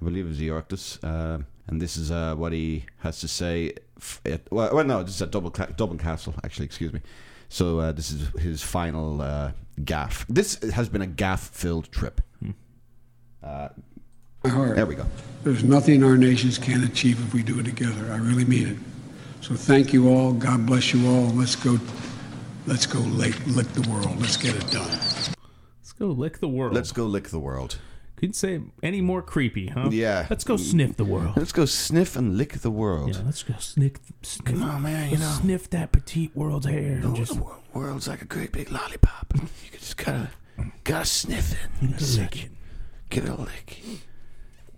I believe it was the Oireachtas, uh, and this is uh, what he has to say. F- At, well, well, no, this is at Dublin, Dublin Castle, actually. Excuse me. So uh, this is his final uh, gaff. This has been a gaff-filled trip. Uh, My heart. there we go. There's nothing our nations can't achieve if we do it together. I really mean it. So thank you all. God bless you all. Let's go. Let's go lick, lick the world. Let's get it done. Let's go lick the world. Let's go lick the world. Couldn't say any more creepy, huh? Yeah. Let's go sniff the world. Let's go sniff and lick the world. Yeah, let's go sniff. sniff Come on, man, you know. sniff that petite world's hair. and just the world's like a great big lollipop. You can just gotta, gotta sniff it. you gotta lick it. Give it a lick.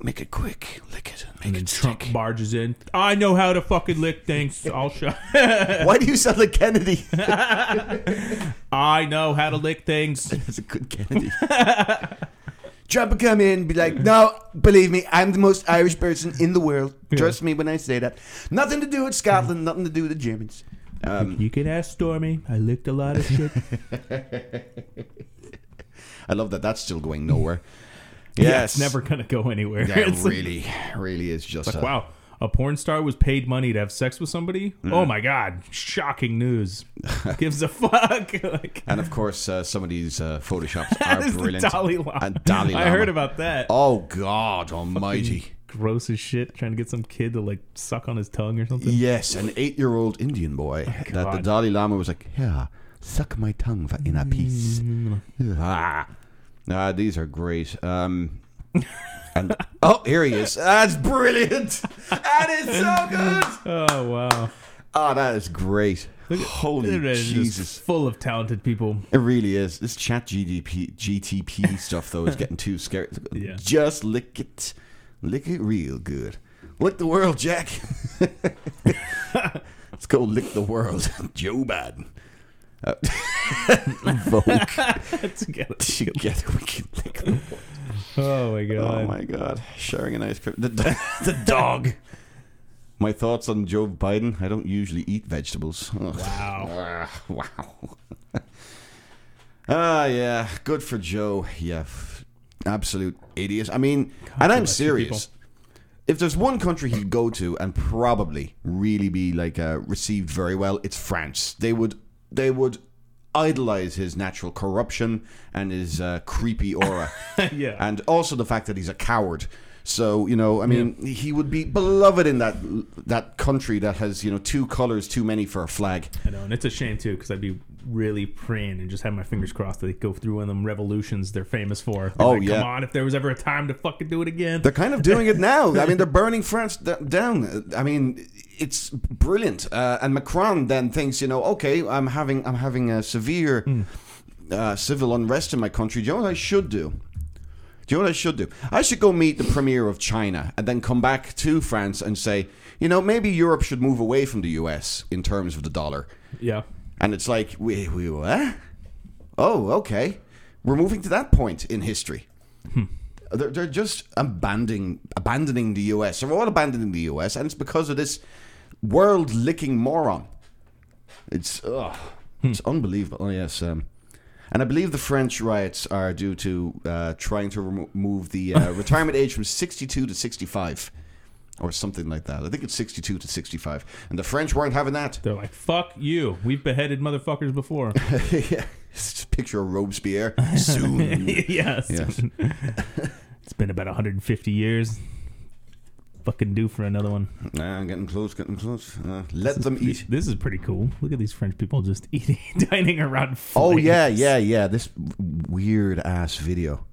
Make it quick. Lick it. Make And then it Trump stick. barges in. I know how to fucking lick things. I'll show. (laughs) Why do you sound like Kennedy? (laughs) I know how to lick things. (laughs) That's a good Kennedy. Trump would come in and be like, no, believe me, I'm the most Irish person in the world. Trust me when I say that. Nothing to do with Scotland, nothing to do with the Germans. Um, You can ask Stormy. I licked a lot of shit. I love that that's still going nowhere. Yeah, Yes. it's never gonna go anywhere. Yeah, it (laughs) It's like- really, really is just like, a- wow, a porn star was paid money to have sex with somebody. Mm. Oh my god, shocking news. (laughs) Gives a fuck. (laughs) like, And of course, uh, some of these uh, photoshops are That is the brilliant. Dalai Lama. And Dalai I heard about that. Oh God Almighty! Gross as shit. Trying to get some kid to like suck on his tongue or something. Yes, an eight-year-old Indian boy that the Oh Dalai Lama was like, "Yeah, suck my tongue for inner peace." Mm. ah, ah, these are great. Um, and (laughs) oh, here he is. That's brilliant. That is so good. (laughs) Oh wow. Oh, that is great. Holy is just Jesus. full of talented people. It really is. This chat GDP, GTP stuff, though, is getting too scary. (laughs) Yeah. Just lick it. Lick it real good. Lick the world, Jack. Let's go lick the world. Joe Biden. Uh, (laughs) Vogue. Together. (laughs) Together we can lick the world. Oh my god. Oh my god. Sharing an ice cream. The, the (laughs) dog. My thoughts on Joe Biden. I don't usually eat vegetables. Ugh. Wow. Ah, wow. Ah, yeah. Good for Joe. Yeah. f- Absolute idiot. I mean, and I'm serious. If there's one country he'd go to and probably really be like uh, received very well, it's France. They would they would idolize his natural corruption and his uh, creepy aura. (laughs) Yeah. And also the fact that he's a coward. So, you know, I mean, he would be beloved in that that country that has, you know, two colors too many for a flag. I know, and it's a shame too, because I'd be really praying and just have my fingers crossed that they go through one of them revolutions they're famous for. They're Oh, like, yeah. Come on, if there was ever a time to fucking do it again. They're kind of doing it now. I mean, (laughs) they're burning France down. I mean, it's brilliant. Uh, and Macron then thinks, you know, okay, I'm having I'm having a severe uh, civil unrest in my country. Do you know what I should do? Do you know what I should do? I should go meet the premier of China and then come back to France and say, you know, maybe Europe should move away from the US in terms of the dollar. Yeah. And it's like, we, we what? Oh, okay. We're moving to that point in history. They're, they're just abandoning abandoning the US. They're all abandoning the US, and it's because of this world licking moron. It's ugh, it's unbelievable. Oh yes, um, and I believe the French riots are due to uh, trying to remo- remove the uh, (laughs) retirement age from sixty-two to sixty-five, or something like that. I think it's sixty-two to sixty-five, and the French weren't having that. They're like, fuck you. We've beheaded motherfuckers before. (laughs) yeah, it's just a picture of Robespierre soon. (laughs) yes. Yes. it's been about 150 years. Fucking due for another one. Nah, I'm getting close, getting close. Uh, let them Pretty- eat. This is pretty cool. Look at these French people just (laughs) eating, dining around. Oh yeah, yeah, yeah. This weird ass video.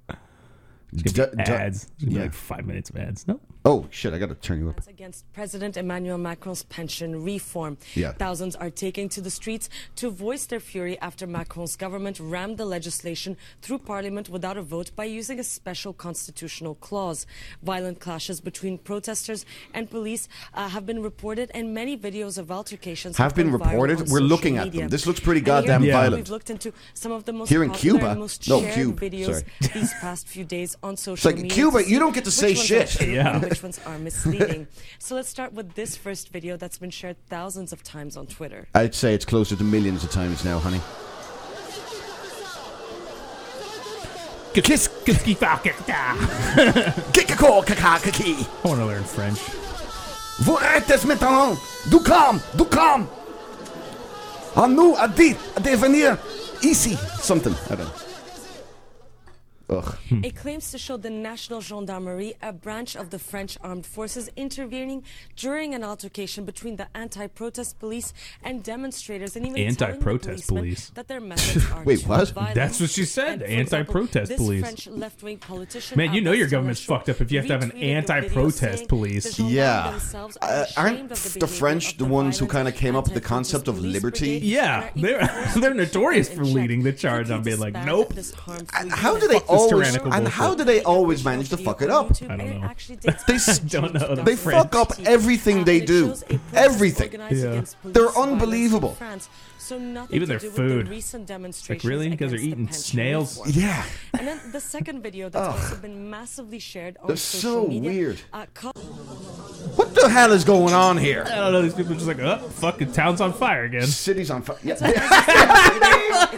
It's gonna be D- d- ads. It's gonna be yeah. like five minutes of ads. No. Oh shit! I gotta turn you up. against President Emmanuel Macron's pension reform. Yeah. Thousands are taking to the streets to voice their fury after Macron's government rammed the legislation through parliament without a vote by using a special constitutional clause. Violent clashes between protesters and police uh, have been reported, and many videos of altercations Have been reported? We're social looking at media. them. This looks pretty And here goddamn we've violent. looked into some of the most Here in popular Cuba? most No, shared videos Sorry. these past few days on social like, media. Cuba, you don't get to say shit. Yeah. And which ones are misleading. (laughs) so let's start with this first video that's been shared thousands of times on Twitter. I'd say it's closer to millions of times now, honey. Kiss, kiss, kiss, Kikako, I want to learn French. Vous êtes maintenant du calme, du calme. À nous à dit de venir ici. Something. I don't know. Ugh. It claims to show the National Gendarmerie, a branch of the French armed forces, intervening during an altercation between the anti-protest police and demonstrators, and even Anti-protest police. that their methods are (laughs) Wait, what? That's what she said, And, anti-protest this police. French left-wing politician, Man, you know your government's fucked up if you have to have an retweeted the video anti-protest police. Yeah. themselves are Uh, aren't ashamed of the French of the ones who kind of came up with the concept of liberty? Yeah, they're (laughs) even forced to they're notorious for leading the charge on being like, nope. How do they always? tyrannical And how do they always manage to fuck it up? I don't know. (laughs) They s- don't know. They fuck up everything they do. Everything. Yeah. They're unbelievable. So Even their food. It's like, really? because they're eating snails? Yeah. And then the second video that's Ugh. also been massively shared on They're social so media. weird. Uh, co- What the hell is going on here? I don't know. These people are just like, oh, fucking town's on fire again. City's on fire. (laughs) it's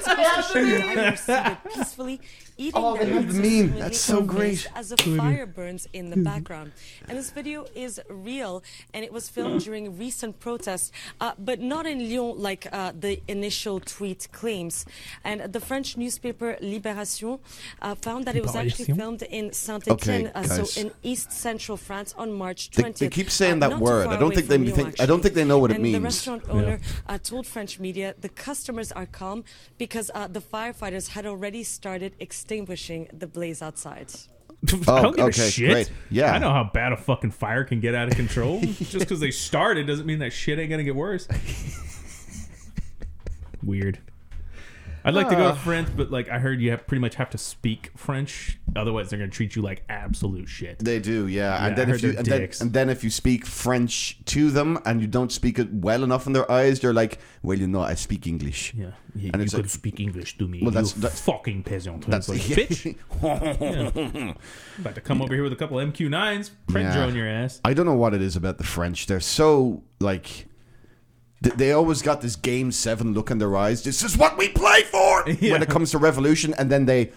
supposed to show divers seated peacefully eating Oh, their the meme. That's so great. as a fire burns in the background. And this video is real, and it was filmed during recent protests, uh, but not in Lyon like uh, the initial tweet claims. And the French newspaper Libération uh, found that it was actually filmed in Saint Okay, Etienne, uh, so in east central France on March 20th. They, they keep saying uh, that word. I don't think they Lyon, think. I don't think they know what it and The restaurant owner uh, told French media the customers are calm because the firefighters had already started extinguishing the blaze outside. (laughs) Oh, I don't give Oh, okay, a shit. great. Yeah. I know how bad a fucking fire can get out of control. (laughs) Just because they started doesn't mean that shit ain't gonna get worse. (laughs) Weird. I'd like to go Ah. to French, but like I heard you have pretty much have to speak French, otherwise they're gonna treat you like absolute shit. They do, yeah. Yeah, and I then heard if you they're and then, dicks. and then if you speak French to them and you don't speak it well enough in their eyes, they're like, "Well, you know, I speak English." Yeah, you, and you it's could like, speak English to me. Well, that's- you that's- fucking peasant. that's- That's like, (laughs) bitch. Yeah. About to come over here with a couple MQ9s, print Yeah. drone your ass. I don't know what it is about the French. They're so like. Th- They always got this game seven look in their eyes. This is what we play for (laughs) when it comes to revolution, and then they,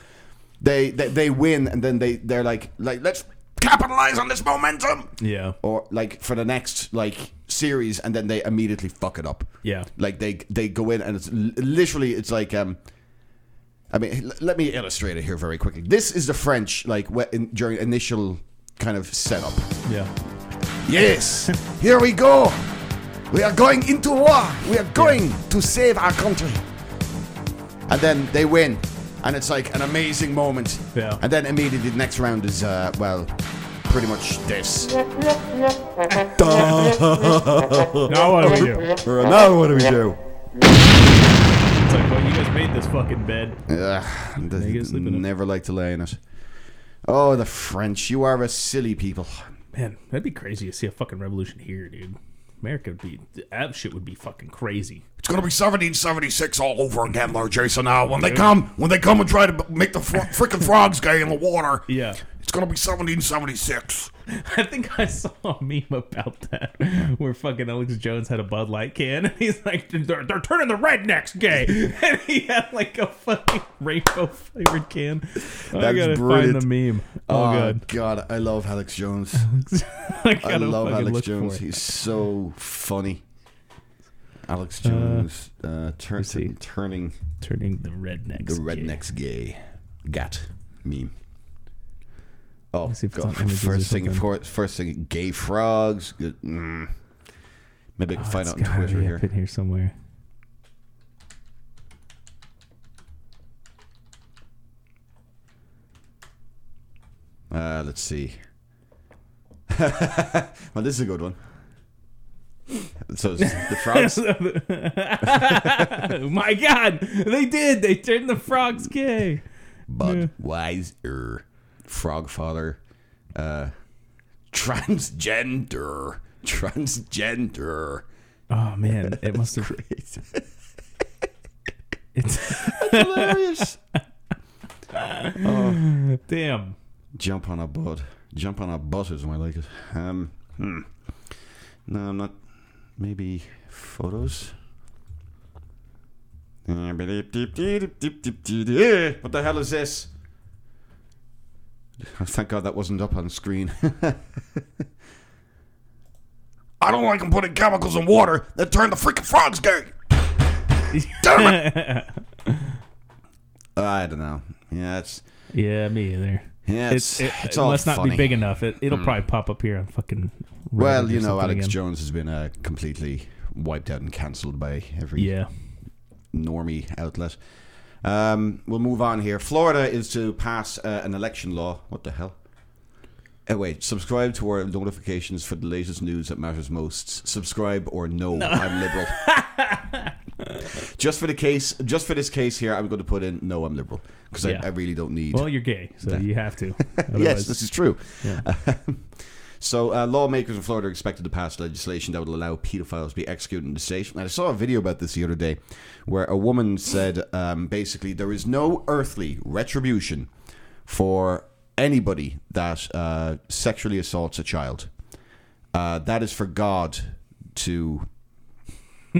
they, they, they win, and then they, they're like, like let's capitalize on this momentum. Yeah. Or like for the next like series, and then they immediately fuck it up. Yeah. Like they they go in, and it's literally it's like um. I mean, let me illustrate it here very quickly. This is the French like in, during initial kind of setup. Yeah. Yes, (laughs) here we go. We are going into war. We are going to save our country. and then they win, and it's like an amazing moment. Yeah. And then immediately the next round is uh, well, pretty much this. (laughs) Now what do we do? now what do we do? It's like, well, you guys made this fucking bed. Ugh, They get to sleep in it. never like to lay in it. Oh, the French! You are a silly people. Man, that'd be crazy to see a fucking revolution here, dude. America would be that shit would be fucking crazy. It's gonna be 1776 all over again, Lord Jason. Now, when they come, when they come and try to make the fr- freaking frogs gay in the water, Yeah. It's gonna be 1776. (laughs) I think I saw a meme about that where fucking Alex Jones had a Bud Light can and he's like, they're, they're turning the rednecks gay. (laughs) And he had like a fucking rainbow flavored can. I That's gotta brilliant. find the meme. Oh, god. God, I love Alex Jones. (laughs) I I love Alex Jones. He's so funny. Alex Jones uh, turn, turning Turning the rednecks. the rednecks gay. Gat meme. Oh, see if it's on first thing, for, first thing, gay frogs. Good. Mm. Maybe I can Oh, find out on Twitter here. up here somewhere. Uh, let's see. (laughs) well, this is a good one. So the frogs. oh (laughs) my god, they did. They turned the frogs gay. But Budweiser, frog father, uh, transgender, transgender. Oh man, (laughs) it must have. It's hilarious. (laughs) oh, damn. jump on a butt. Jump on a bus is more like it. Um, hmm. No, I'm not. Maybe photos. What the hell is this? (laughs) Thank God that wasn't up on screen. (laughs) I don't like them putting chemicals in water that turn the freaking frogs gay. Damn it! (laughs) I don't know. Yeah, it's Yeah, me either. Yeah, it's, it's- it, it's it all must not funny. be big enough. It, it'll Mm. probably pop up here on fucking. well, Reddit or you know, Alex again. Jones has been uh, completely wiped out and cancelled by every Yeah. normie outlet. Um, we'll move on here. Florida is to pass uh, an election law. What the hell? Oh, wait, subscribe to our notifications for the latest news that matters most. Subscribe or no, I'm liberal. (laughs) just for the case, just for this case here, I'm going to put in no, I'm liberal because Yeah. I, I really don't need. Well, you're gay, so you have to. (laughs) yes, this is true. Yeah. (laughs) so, uh, lawmakers in Florida are expected to pass legislation that would allow pedophiles to be executed in the state. And I saw a video about this the other day where a woman said um, basically there is no earthly retribution for anybody that uh, sexually assaults a child. Uh, that is for God to.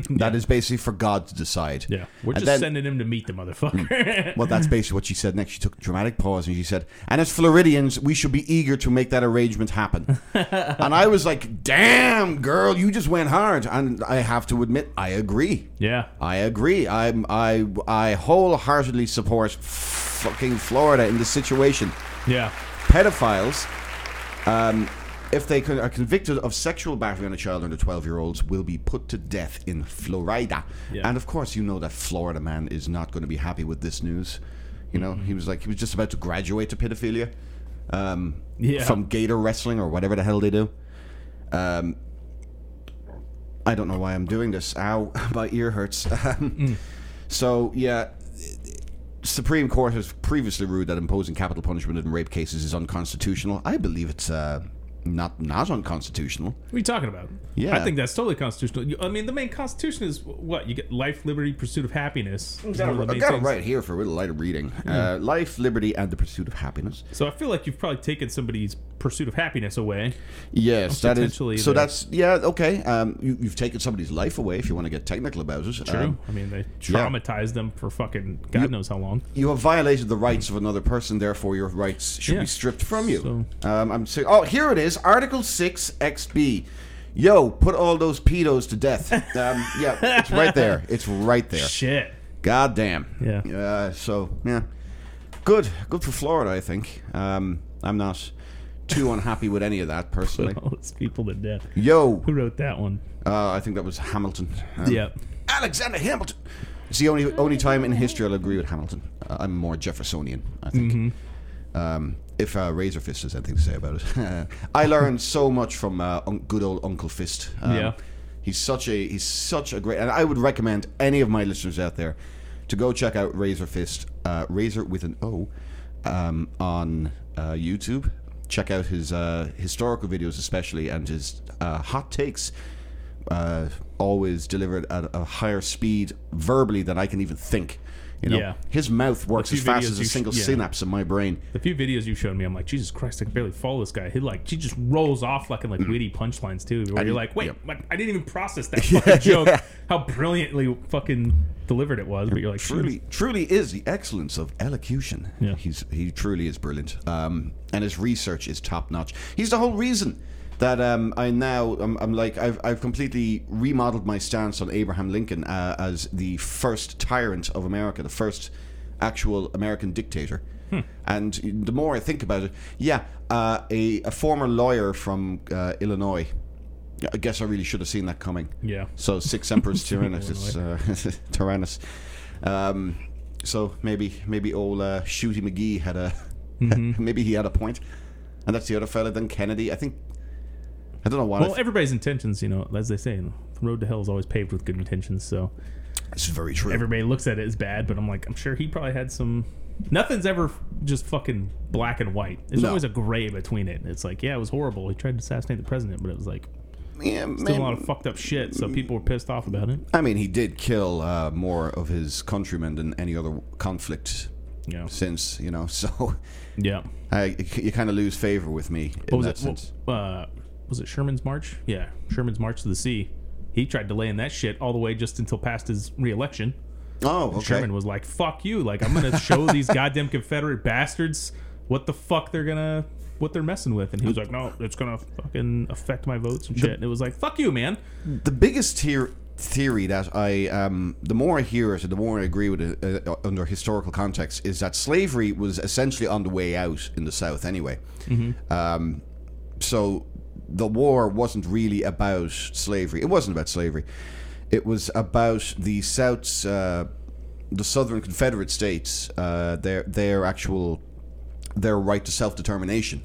(laughs) That is basically for God to decide. Yeah, we're And just then- sending him to meet the motherfucker. (laughs) well, that's basically what she said next. She took a dramatic pause and she said, And as Floridians, we should be eager to make that arrangement happen. (laughs) and I was like, Damn, girl, you just went hard. And I have to admit, I agree. Yeah. I agree. I'm, I, I wholeheartedly support fucking Florida in this situation. Yeah. Pedophiles, um, if they are convicted of sexual battery on a child under 12 year olds, will be put to death in Florida. Yeah. And of course, you know that Florida man is not going to be happy with this news. You know, he was like, he was just about to graduate to pedophilia um, Yeah. from gator wrestling or whatever the hell they do. Um, I don't know why I'm doing this. Ow, (laughs) my ear hurts. (laughs) Um, So yeah, Supreme Court has previously ruled that imposing capital punishment in rape cases is unconstitutional. I believe it's uh, not not unconstitutional. What are you talking about? Yeah. I think that's totally constitutional. You- I mean, the main constitution is what you get: life, liberty, pursuit of happiness. I Those got, the it, I main got it things. right here for a little lighter reading. Uh, life, liberty, and the pursuit of happiness. So I feel like you've probably taken somebody's pursuit of happiness away. Yes, that is. Potentially So that's yeah okay. Um, you, you've taken somebody's life away if you want to get technical about it. True. Um, I mean, they traumatized them for fucking God You- knows how long. You have violated the rights of another person, therefore your rights should Yeah. be stripped from you. Um, I'm saying, oh, here it is, Article Six XB. Yo, put all those pedos to death. (laughs) Um, yeah, it's right there. It's right there. Shit. God damn. Yeah. Uh, so yeah, good, good for Florida. I think. Um, I'm not too unhappy with any of that personally. Put (laughs) all those people to death. Yo, Who wrote that one? uh, I think that was Hamilton. Um, yeah. Alexander Hamilton. It's the only only time in history I'll agree with Hamilton. Uh, I'm more Jeffersonian, I think. Mm-hmm. Um, if uh, Razor Fist has anything to say about it, (laughs) I learned so much from uh, un- good old Uncle Fist. Um, Yeah. he's such a he's such a great, and I would recommend any of my listeners out there to go check out Razor Fist, uh, Razor with an O, um, on uh, YouTube. Check out his uh, historical videos, especially, and his uh, hot takes. Uh, always delivered at a higher speed verbally than I can even think. You know, Yeah. his mouth works as fast as a you sh- single yeah. synapse in my brain. The few videos you showed me, I'm like, Jesus Christ, I can barely follow this guy. He like, he just rolls off like in like witty punchlines too. Where I you're like, wait, what? I didn't even process that (laughs) fucking joke. How brilliantly fucking delivered it was. But you're like, truly, truly is the excellence of elocution. Yeah. he's he truly is brilliant. Um, and his research is top notch. He's the whole reason that um, I now I'm, I'm like I've I've completely remodeled my stance on Abraham Lincoln uh, as the first tyrant of America, the first actual American dictator. Hmm. And the more I think about it, yeah, uh, a, a former lawyer from uh, Illinois. I guess I really should have seen that coming. Yeah. So six emperors (laughs) tyrannus, uh, (laughs) tyrannus. Um, so maybe maybe old uh, Shooty McGee had a (laughs) Mhm. maybe he had a point, and that's the other fella. Then Kennedy. I think I don't know why. well, everybody's intentions, you know, as they say, the road to hell is always paved with good intentions. So it's very true. Everybody looks at it as bad, but I'm like, I'm sure he probably had some. Nothing's ever just fucking black and white. There's No. always a gray between it. It's like, yeah, it was horrible. He tried to assassinate the president, but it was like, yeah, still man. a lot of fucked up shit. So people were pissed off about it. I mean, he did kill uh, more of his countrymen than any other conflict Yeah. since you know. (laughs) So Yeah. I, you kind of lose favor with me in What was that it? sense. What, uh, was it Sherman's March? Yeah, Sherman's March to the Sea. He tried delaying that shit all the way just until past his reelection. Oh, okay. Sherman was like, "Fuck you! Like I'm gonna show (laughs) these goddamn Confederate bastards what the fuck they're gonna." What they're messing with, and he was like, "No, it's gonna fucking affect my votes and shit." And it was like, "Fuck you, man." the biggest tier theory that I, um, the more I hear it, the more I agree with it uh, under historical context, is that slavery was essentially on the way out in the South anyway. Mhm. Um, so the war wasn't really about slavery. It wasn't about slavery. It was about the South's, uh, the Southern Confederate states, uh, their their actual their right to self determination.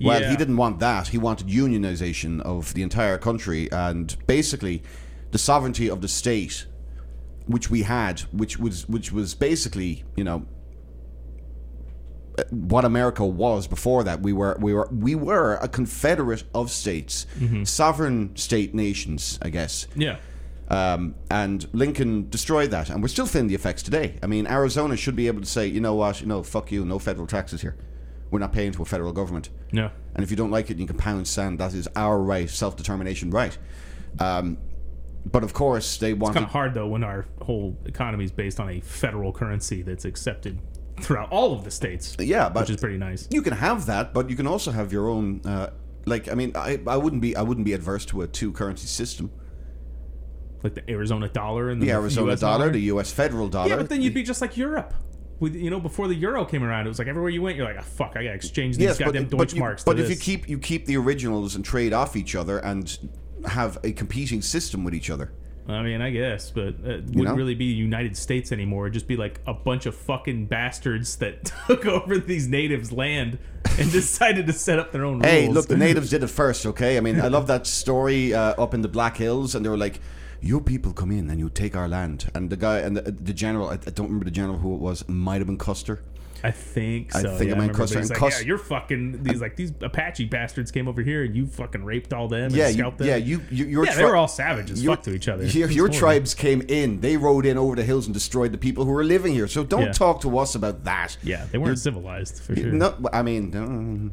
Well, Yeah. he didn't want that. He wanted unionization of the entire country and basically the sovereignty of the state, which we had, which was which was basically you know what America was before that. We were we were we were a confederate of states, Mhm. sovereign state nations, I guess. Yeah. Um, and Lincoln destroyed that, and we're still feeling the effects today. I mean, Arizona should be able to say, you know what, you know, fuck you, no federal taxes here. We're not paying to a federal government. No. And if you don't like it, you can pound sand. That is our right, self determination right. Um, but of course, they want. It's kind of hard though when our whole economy is based on a federal currency that's accepted throughout all of the states. Yeah, but which is pretty nice. You can have that, but you can also have your own. Uh, like, I mean, I, I wouldn't be I wouldn't be adverse to a two currency system. Like the Arizona dollar and the, The Arizona US dollar, the U.S. federal dollar. Yeah, but then you'd be just like Europe. With you know, before the euro came around, it was like everywhere you went, you're like, ah, fuck, I gotta exchange these yes, goddamn but, but, you, Deutschmarks. but to if you keep you keep the originals and trade off each other and have a competing system with each other. I mean, I guess, but it wouldn't know? really be the United States anymore. It'd just be like a bunch of fucking bastards that (laughs) took over these natives' land and (laughs) decided to set up their own Hey, rules. look, the (laughs) natives did it first, okay? I mean, I love that story uh, up in the Black Hills, and they were like, "You people come in and you take our land. And the guy and the, the general, I, I don't remember the general who it was. Might have been Custer. I think I think yeah, remember, cost- but he's like, cost- yeah, you're fucking these like these Apache bastards came over here and you fucking raped all them. Yeah, and you, scalped them. yeah, you, you your yeah, they were all savages. your- Fuck to each other. Your, your tribes came in. They rode in over the hills and destroyed the people who were living here. So don't Yeah. talk to us about that. Yeah, they weren't You're- civilized for sure. No, I mean,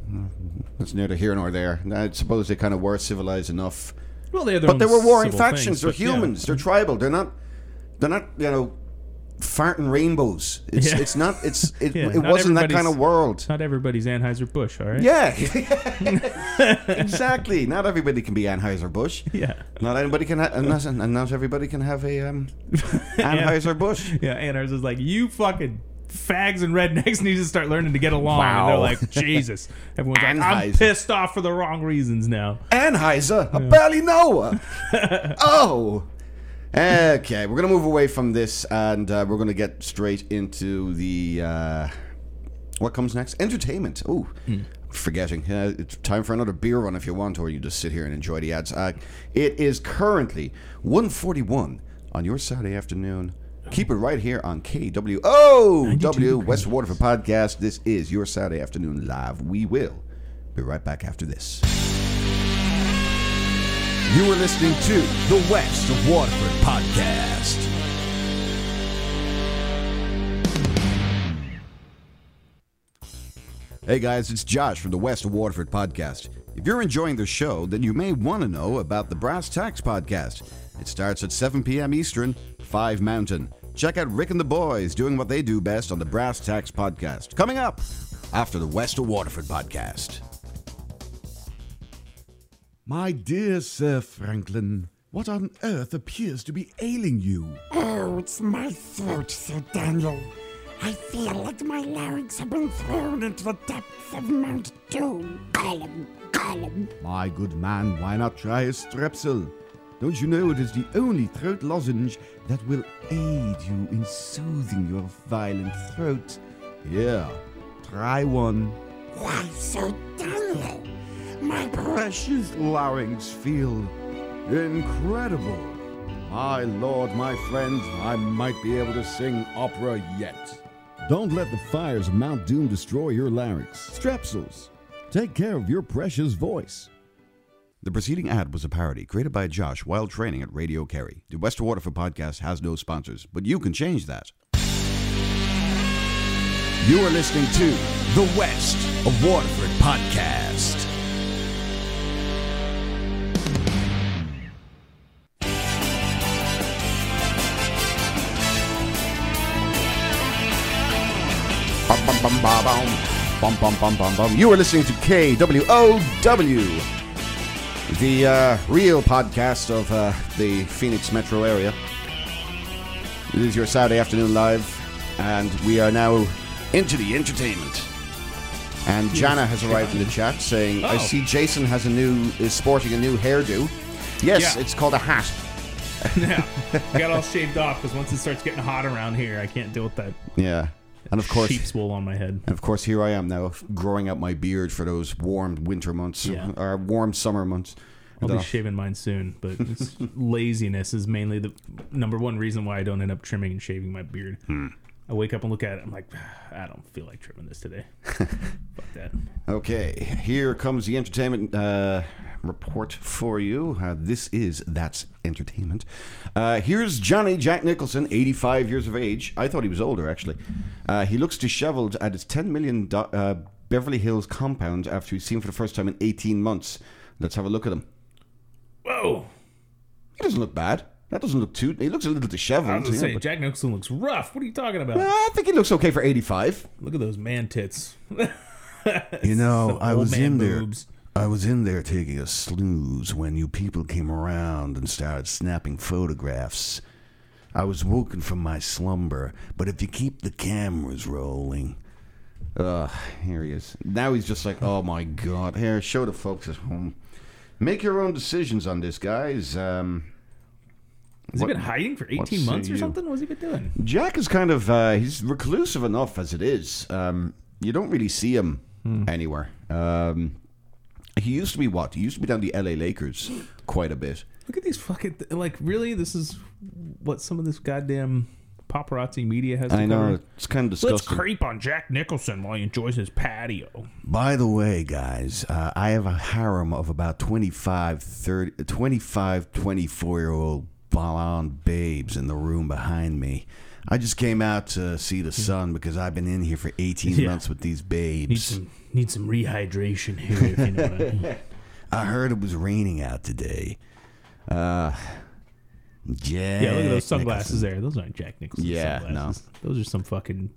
it's neither here nor there. I suppose they kind of were civilized enough. Well, they but they were warring factions. things, they're humans. They're tribal. They're not. They're not. You know, farting rainbows. It's Yeah. it's not. It's (laughs) it, Yeah, it not wasn't that kind of world. Not everybody's Anheuser Busch, all right? Yeah, (laughs) (laughs) exactly. Not everybody can be Anheuser Busch. Yeah. Not anybody can, ha- and not, and not everybody can have a um, Anheuser Busch. Yeah, Anheuser's is like, you fucking fags and rednecks need to start learning to get along. And they're like, Jesus. Everyone's like, I'm pissed off for the wrong reasons now. Anheuser, I barely know her. oh. Okay, we're gonna move away from this, and uh, we're gonna get straight into the uh, what comes next. Entertainment. Oh, forgetting. Uh, it's time for another beer run if you want, or you just sit here and enjoy the ads. Uh, it is currently 1:41 on your Saturday afternoon. Keep it right here on KWOW West Waterford Podcast. This is your Saturday afternoon live. We will be right back after this. You are listening to the West of Waterford podcast. Hey guys, it's Josh from the West of Waterford podcast. If you're enjoying the show, then you may want to know about the Brass Tax podcast. It starts at 7 p.m. Eastern, 5 Mountain. Check out Rick and the boys doing what they do best on the Brass Tax podcast. Coming up after the West of Waterford podcast. My dear Sir Franklin, what on earth appears to be ailing you? Oh, it's my throat, Sir Daniel. I feel like my larynx have been thrown into the depths of Mount Doom. Column, column. My good man, why not try a strepsil? Don't you know it is the only throat lozenge that will aid you in soothing your violent throat? Here, try one. Why, Sir Daniel? My Precious larynx feel incredible. My lord, my friend, I might be able to sing opera yet. Don't let the fires of Mount Doom destroy your larynx. Strepsils. Take care of your precious voice. The preceding ad was a parody created by Josh while training at Radio Kerry. The West of Waterford podcast has no sponsors, but you can change that. You are listening to the West of Waterford podcast. Bum, bum, bum, ba, bum. Bum, bum, bum, bum, bum. You are listening to KWOW, the uh, real podcast of uh, the Phoenix metro area. It is your Saturday afternoon live, and we are now into the entertainment. And Jana has arrived in the chat saying, "I Oh. see Jason has a new is sporting a new hairdo. Yes, Yeah. it's called a hat. (laughs) yeah. (laughs) Got all shaved off because once it starts getting hot around here, I can't deal with that Yeah, and of (laughs) course, sheep's wool on my head. And of course, here I am now, growing out my beard for those warm winter months Yeah. or warm summer months. I'll And then be shaving mine soon, but it's (laughs) laziness is mainly the number one reason why I don't end up trimming and shaving my beard. Hmm. I wake up and look at it. I'm like, I don't feel like trimming this today. (laughs) Fuck that. Okay, here comes the entertainment uh, report for you. Uh, this is That's Entertainment. Uh, here's Johnny Jack Nicholson, 85 years of age. I thought he was older, actually. Uh, he looks disheveled at his 10 million do- uh, Beverly Hills compound after he's seen for the first time in 18 months. Let's have a look at him. Whoa. He doesn't look bad. That doesn't look too. He looks a little disheveled. I was gonna yeah, say but- Jack Nicholson looks rough. What are you talking about? I think he looks okay for 85. Look at those man tits. (laughs) You know, I was man in there. I was in there taking a snooze when you people came around and started snapping photographs. I was woken from my slumber, but if you keep the cameras rolling. Ugh, here he is. Now he's just like, oh my god. Here, show the folks at home. Make your own decisions on this, guys. Um, Has what- he been hiding for 18 months or you? something? What's he been doing? Jack is kind of uh, he's reclusive enough as it is. Um, you don't really see him Hmm. anywhere. Um, He used to be what? He used to be down the LA Lakers quite a bit. Look at these fucking like really. This is what some of this goddamn paparazzi media has. To I know cover? it's kind of disgusting. Let's creep on Jack Nicholson while he enjoys his patio. By the way, guys, uh, I have a harem of about 25, 30, 25 24 year old blonde babes in the room behind me. I just came out to see the sun because I've been in here for 18 Yeah. months with these Need babes. some need some rehydration here, if you know what I mean. (laughs) I heard it was raining out today. Uh, Jack Yeah, look at those sunglasses Nicholson. there. Those aren't Jack Nicholson Yeah, sunglasses. Those are some fucking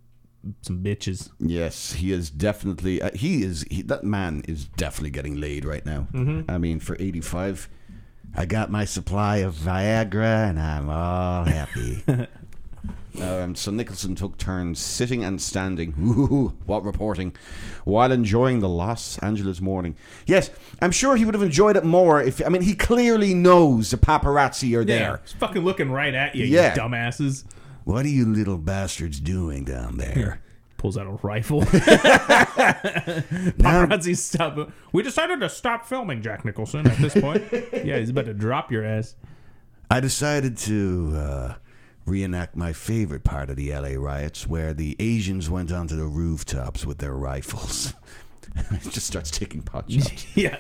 some bitches. Yes, he is definitely. Uh, he is. He, that man is definitely getting laid right now. Mhm. I mean, for eighty-five, I got my supply of Viagra, and I'm all happy. (laughs) um, so Nicholson took turns sitting and standing. Ooh, what reporting? While enjoying the Los Angeles morning. Yes, I'm sure he would have enjoyed it more if. I mean, he clearly knows the paparazzi are Yeah, there. he's fucking looking right at you, Yeah. you dumbasses. What are you little bastards doing down there? Pulls out a rifle. (laughs) Paparazzi stop. We decided to stop filming Jack Nicholson at this point. (laughs) yeah, he's about to drop your ass. I decided to uh, reenact my favorite part of the LA riots, where the Asians went onto the rooftops with their rifles. (laughs) it just starts taking pot shots. yeah.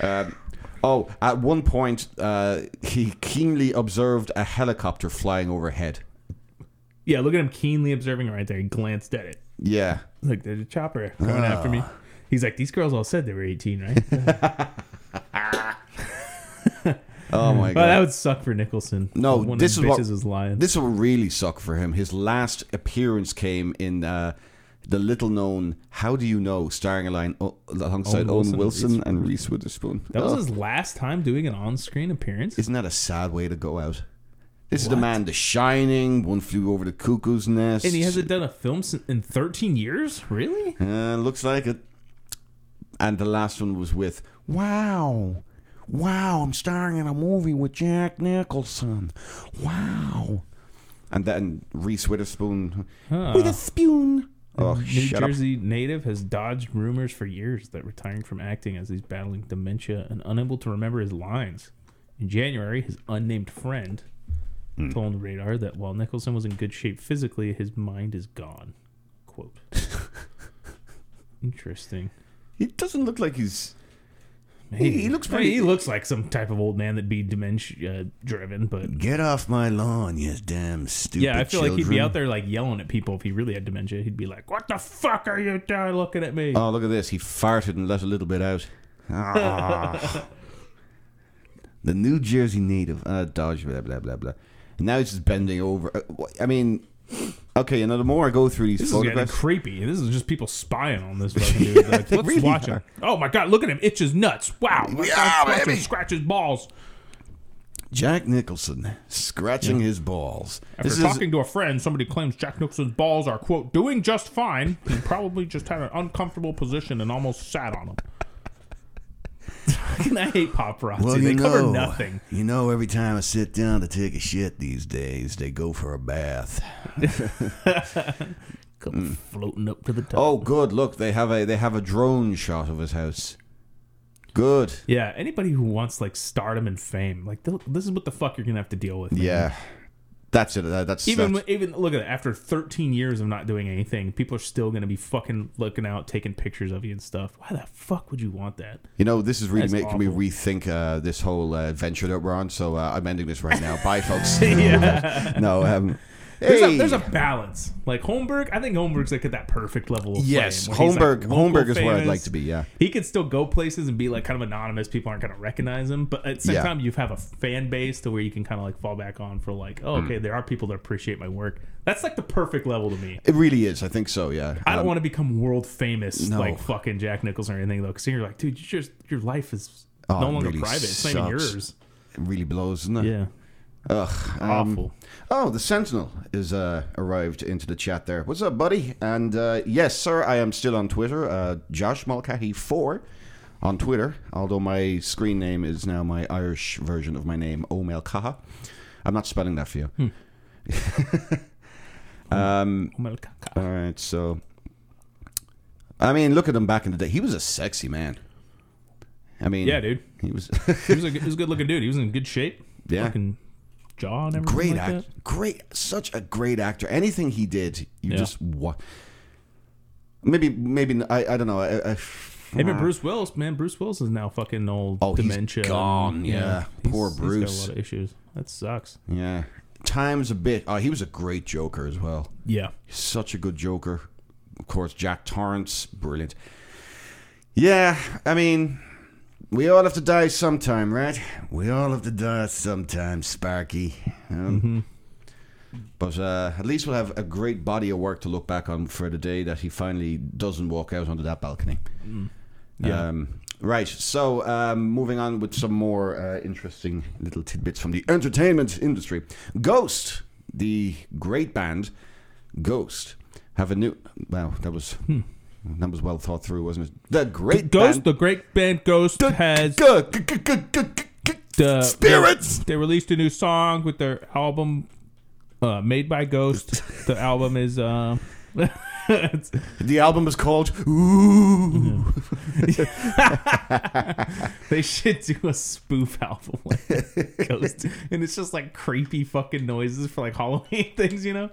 Um, oh, at one point, uh, he keenly observed a helicopter flying overhead. Yeah, look at him keenly observing right there. He glanced at it. Yeah. Look, there's a chopper going after me. He's like, these girls all said they were 18, right? (laughs) (laughs) Oh my god. Well, that would suck for Nicholson. No, One of this is what is lying. this will really suck for him. His last appearance came in uh, the little-known "How Do You Know," starring alongside, alongside Owen Wilson, and Reese Witherspoon. That was Oh. his last time doing an on-screen appearance. Isn't that a sad way to go out? This is the man, The Shining, One Flew Over the Cuckoo's Nest. And he hasn't done a film in 13 years? Really? Uh, looks like it. And the last one was with Wow. Wow, I'm starring in a movie with Jack Nicholson. Wow. And then Reese Witherspoon Huh. with a spoon. Oh, New shut up. Jersey native has dodged rumors for years that retiring from acting as he's battling dementia and unable to remember his lines. In January, his unnamed friend Hmm. told Radar that while Nicholson was in good shape physically, his mind is gone. Quote. (laughs) Interesting. He doesn't look like he's. He, he looks I mean, pretty- he looks like some type of old man that'd be dementia driven, but Get off my lawn, you damn stupid yeah, I feel like he'd be out there like yelling at people if he really had dementia. He'd be like, "What the fuck are you doing looking at me?" Oh, look at this. He farted and let a little bit out. Ah. (laughs) the New Jersey native. Uh, Dodge, blah, blah, blah, blah. And now he's just bending over. Uh, I mean, okay, you know, the more I go through these This is getting creepy. This is just people spying on this (laughs) fucking dude. Like, let's really watch are. him. Oh my god, look at him itch his nuts. Wow. Yeah, baby. scratch his balls. Jack Nicholson scratching his balls. After This is- talking to a friend, somebody claims Jack Nicholson's balls are quote doing just fine. He probably just had an uncomfortable position and almost sat on them. (laughs) I hate paparazzi. well, they you cover know, nothing. You know, every time I sit down to take a shit these days, they go for a bath. (laughs) Come mm. floating up to the top. Oh, good! Look, they have a they have a drone shot of his house. Good. Yeah, anybody who wants like stardom and fame, like this is what the fuck you're gonna have to deal with. man. Yeah, that's it. That's Even that's- even look at it. After 13 years of not doing anything, people are still gonna be fucking looking out, taking pictures of you and stuff. Why the fuck would you want that? You know, this is really making me rethink uh, this whole uh, venture that we're on. So uh, I'm ending this right now. Bye, folks. (laughs) (laughs) Yeah. no. Um, There's, hey. a, there's a balance. Like Holmberg, I think Holmberg's like at that perfect level of Yes, fame. Holmberg- like, Holmberg is where I'd like to be, yeah. he could still go places and be like kind of anonymous. People aren't gonna recognize him, but at the same Yeah. time, you have a fan base to where you can kind of like fall back on for like, oh, Mm. okay, there are people that appreciate my work. That's like the perfect level to me. It really is. I think so. Yeah. I don't Um, want to become world famous no. like fucking Jack Nicholson or anything though, because you're like, dude, you just your life is oh, no longer really private. It's not even yours. It really blows, doesn't it? Yeah. Ugh. um, Awful. Oh, the Sentinel is uh, arrived into the chat there. What's up, buddy? And uh, yes, sir, I am still on Twitter. Uh, Josh Mulcahy four on Twitter. Although my screen name is now my Irish version of my name, Omel Kaha. I'm not spelling that for you. Hmm. (laughs) um, Omel Kaha. All right, so I mean, look at him back in the day. He was a sexy man. I mean, Yeah, dude. He was he was a, (laughs) he was a good looking dude. He was in good shape. Yeah. Fucking jaw and everything. great like act, that. great, such a great actor. Anything he did, you Yeah. just what? Maybe, maybe I, I don't know. I, I, Him and uh, Bruce Willis, man. Bruce Willis is now fucking old Oh, he's dementia. gone, and- yeah. he's- Poor he's Bruce. got a lot of issues. That sucks. Yeah, times a bit. Oh, he was a great Joker as well. Yeah. such a good Joker. Of course, Jack Torrance, brilliant. Yeah, I mean, we all have to die sometime, right? We all have to die sometime, Sparky. Um, But uh, at least we'll have a great body of work to look back on for the day that he finally doesn't walk out onto that balcony. Yeah. Um, right. So, um, moving on with some more uh, interesting little tidbits from the entertainment industry. Ghost, the great band Ghost, have a new. Wow, that was that was well thought through, wasn't it? The great Ghost, band. the great band Ghost has the Spirits! They, they released a new song with their album uh, made by Ghost. (laughs) the album is uh, (laughs) the album is called (laughs) Ooh. they should do a spoof album like Ghost, and it's just like creepy fucking noises for like Halloween things, you know.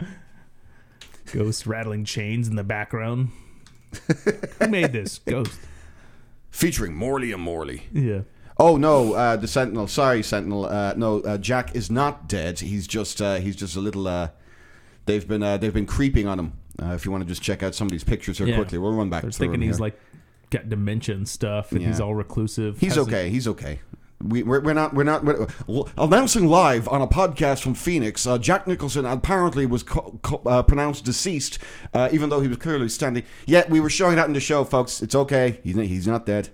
Ghost rattling chains in the background. Who made this? Ghost. Featuring Morley and Morley. Yeah. Oh no, uh, the Sentinel. Sorry, Sentinel. Uh, no, uh, Jack is not dead. He's just uh, he's just a little. Uh, they've been uh, they've been creeping on him. Uh, if you want to just check out some of these pictures here Yeah. quickly, we'll run back. They're through thinking he's here. like got dementia and stuff, and he's all reclusive. He's okay. He's okay. We, we're, we're not. We're not. We're, announcing live on a podcast from Phoenix. Uh, Jack Nicholson apparently was co- co- uh, pronounced deceased, uh, even though he was clearly standing. Yet we were showing that in the show, folks. It's okay. He's, he's not dead.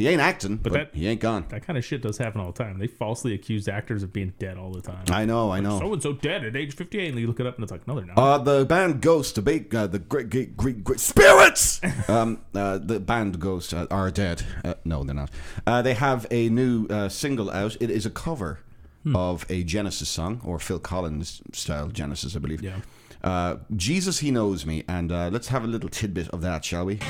He ain't acting, but, that- he ain't gone. That kind of shit does happen all the time. They falsely accuse actors of being dead all the time. I know. I know. So and so dead at age 58, and you look it up, and it's like, no, they're not. Uh, the band Ghost, the big, uh, the great, great, great, great spirits. (laughs) um, uh, the band Ghost uh, are dead. Uh, no, they're not. Uh, they have a new uh, single out. It is a cover of a Genesis song or Phil Collins style Genesis, I believe. Yeah. Uh, Jesus, He Knows Me, and uh, let's have a little tidbit of that, shall we?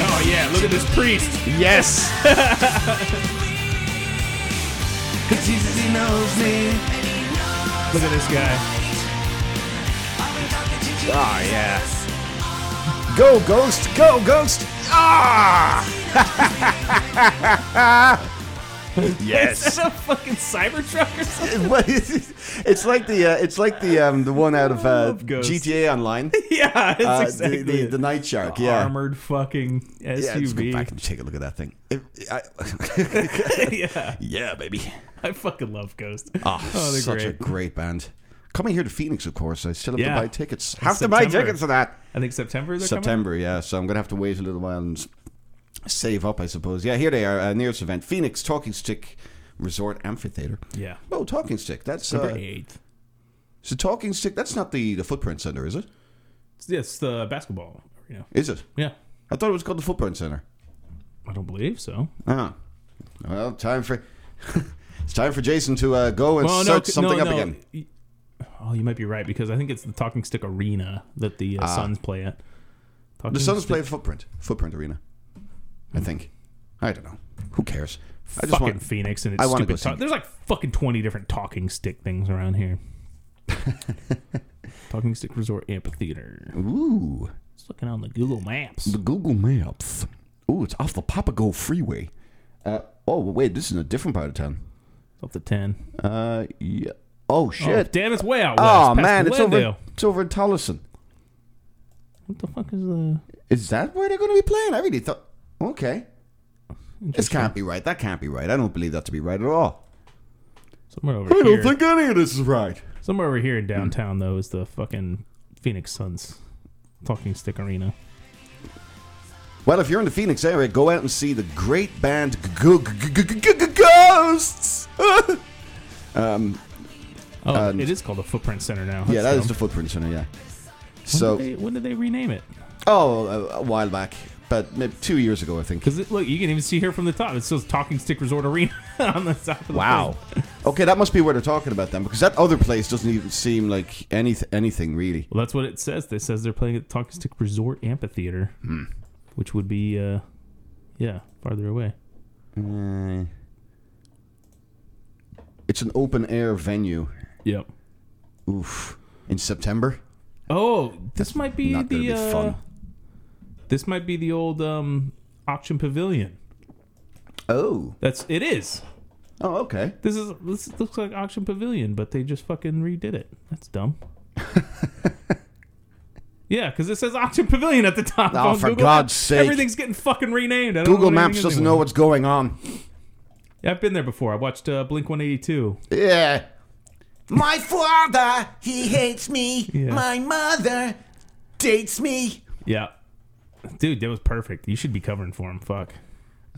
Oh yeah, look at this priest. Yes. (laughs) Jesus, he knows me. Look at this guy. Oh yeah. Go Ghost, go Ghost. Ah! (laughs) (laughs) yes. Is that a fucking Cybertruck or (laughs) something? What is it? it's like the uh, it's like the um, the one out of uh, Ghost. GTA Online. (laughs) yeah, it's Uh, exactly the, the, the Night Shark. Yeah. Armored fucking SUV. Yeah, let's go back and take a look at that thing. It- I- yeah. yeah, baby. I fucking love Ghost. Oh, they're such a great. great band. Coming here to Phoenix, of course. I still have Yeah. to buy tickets. Have to buy tickets for that. I think September. They're September, yeah. So I'm gonna have to wait a little while and save up, I suppose. Yeah, here they are. Uh, nearest event, Phoenix Talking Stick Resort Amphitheater. Yeah. Oh, Talking Stick. That's September uh, eighth. so Talking Stick. That's not the the Footprint Center, is it? Yes, the basketball. Yeah. Is it? Yeah. I thought it was called the Footprint Center. I don't believe so. Ah, well, time for (laughs) it's time for Jason to uh, go and Well, search c- something no, up no. again. Oh, you might be right because I think it's the Talking Stick Arena that the uh, Ah. Suns play at. Talking The Suns Stick- play Footprint, Footprint Arena. I think. I don't know. Who cares? I just fucking want Phoenix and it's I wanna stupid. go see- talk- There's like fucking twenty different talking stick things around here. (laughs) talking Stick Resort Amphitheater. Ooh, Just looking on the Google Maps. the Google Maps. Ooh, it's off the Papago Freeway. Uh, oh wait, this is in a different part of town. Up to ten. Uh, yeah. Oh Oh, shit. damn, it's way out west. Oh past man, it's over. Glendale. It's over in Tolleson. What the fuck is the? Is that where they're going to be playing? I really thought. Okay. This can't be right. That can't be right. I don't believe that to be right at all. Somewhere over I here. don't think any of this is right. Somewhere over here in downtown though is the fucking Phoenix Suns Talking Stick Arena. Well, if you're in the Phoenix area, go out and see the great band Ghosts. (laughs) um, Oh, And- it is called the Footprint Center now. yeah, that is the Footprint Center. Yeah. When So, did they, when did they rename it? oh, a, a while back, but maybe two years ago, I think. Because look, you can even see here from the top. It says Talking Stick Resort Arena (laughs) on the top of the Wow. (laughs) Okay, that must be where they're talking about them because that other place doesn't even seem like any anything really. Well, that's what it says. It says they're playing at Talking Stick Resort Amphitheater, Hmm. which would be, uh, yeah, farther away. Uh, it's an open air venue. Yep. Oof. In September. Oh, this might be not the be uh, fun. This might be the old um, auction pavilion. Oh, that's it is. Oh, okay. This is this looks like auction pavilion, but they just fucking redid it. That's dumb. (laughs) yeah, because it says auction pavilion at the top. Oh, for Google God's Maps. sake. everything's getting fucking renamed. I don't Google Maps doesn't anymore. know what's going on. Yeah, I've been there before. I watched uh, Blink One Eighty Two. Yeah. My father, he hates me. Yeah. My mother dates me. Yeah, dude, that was perfect. You should be covering for him. Fuck.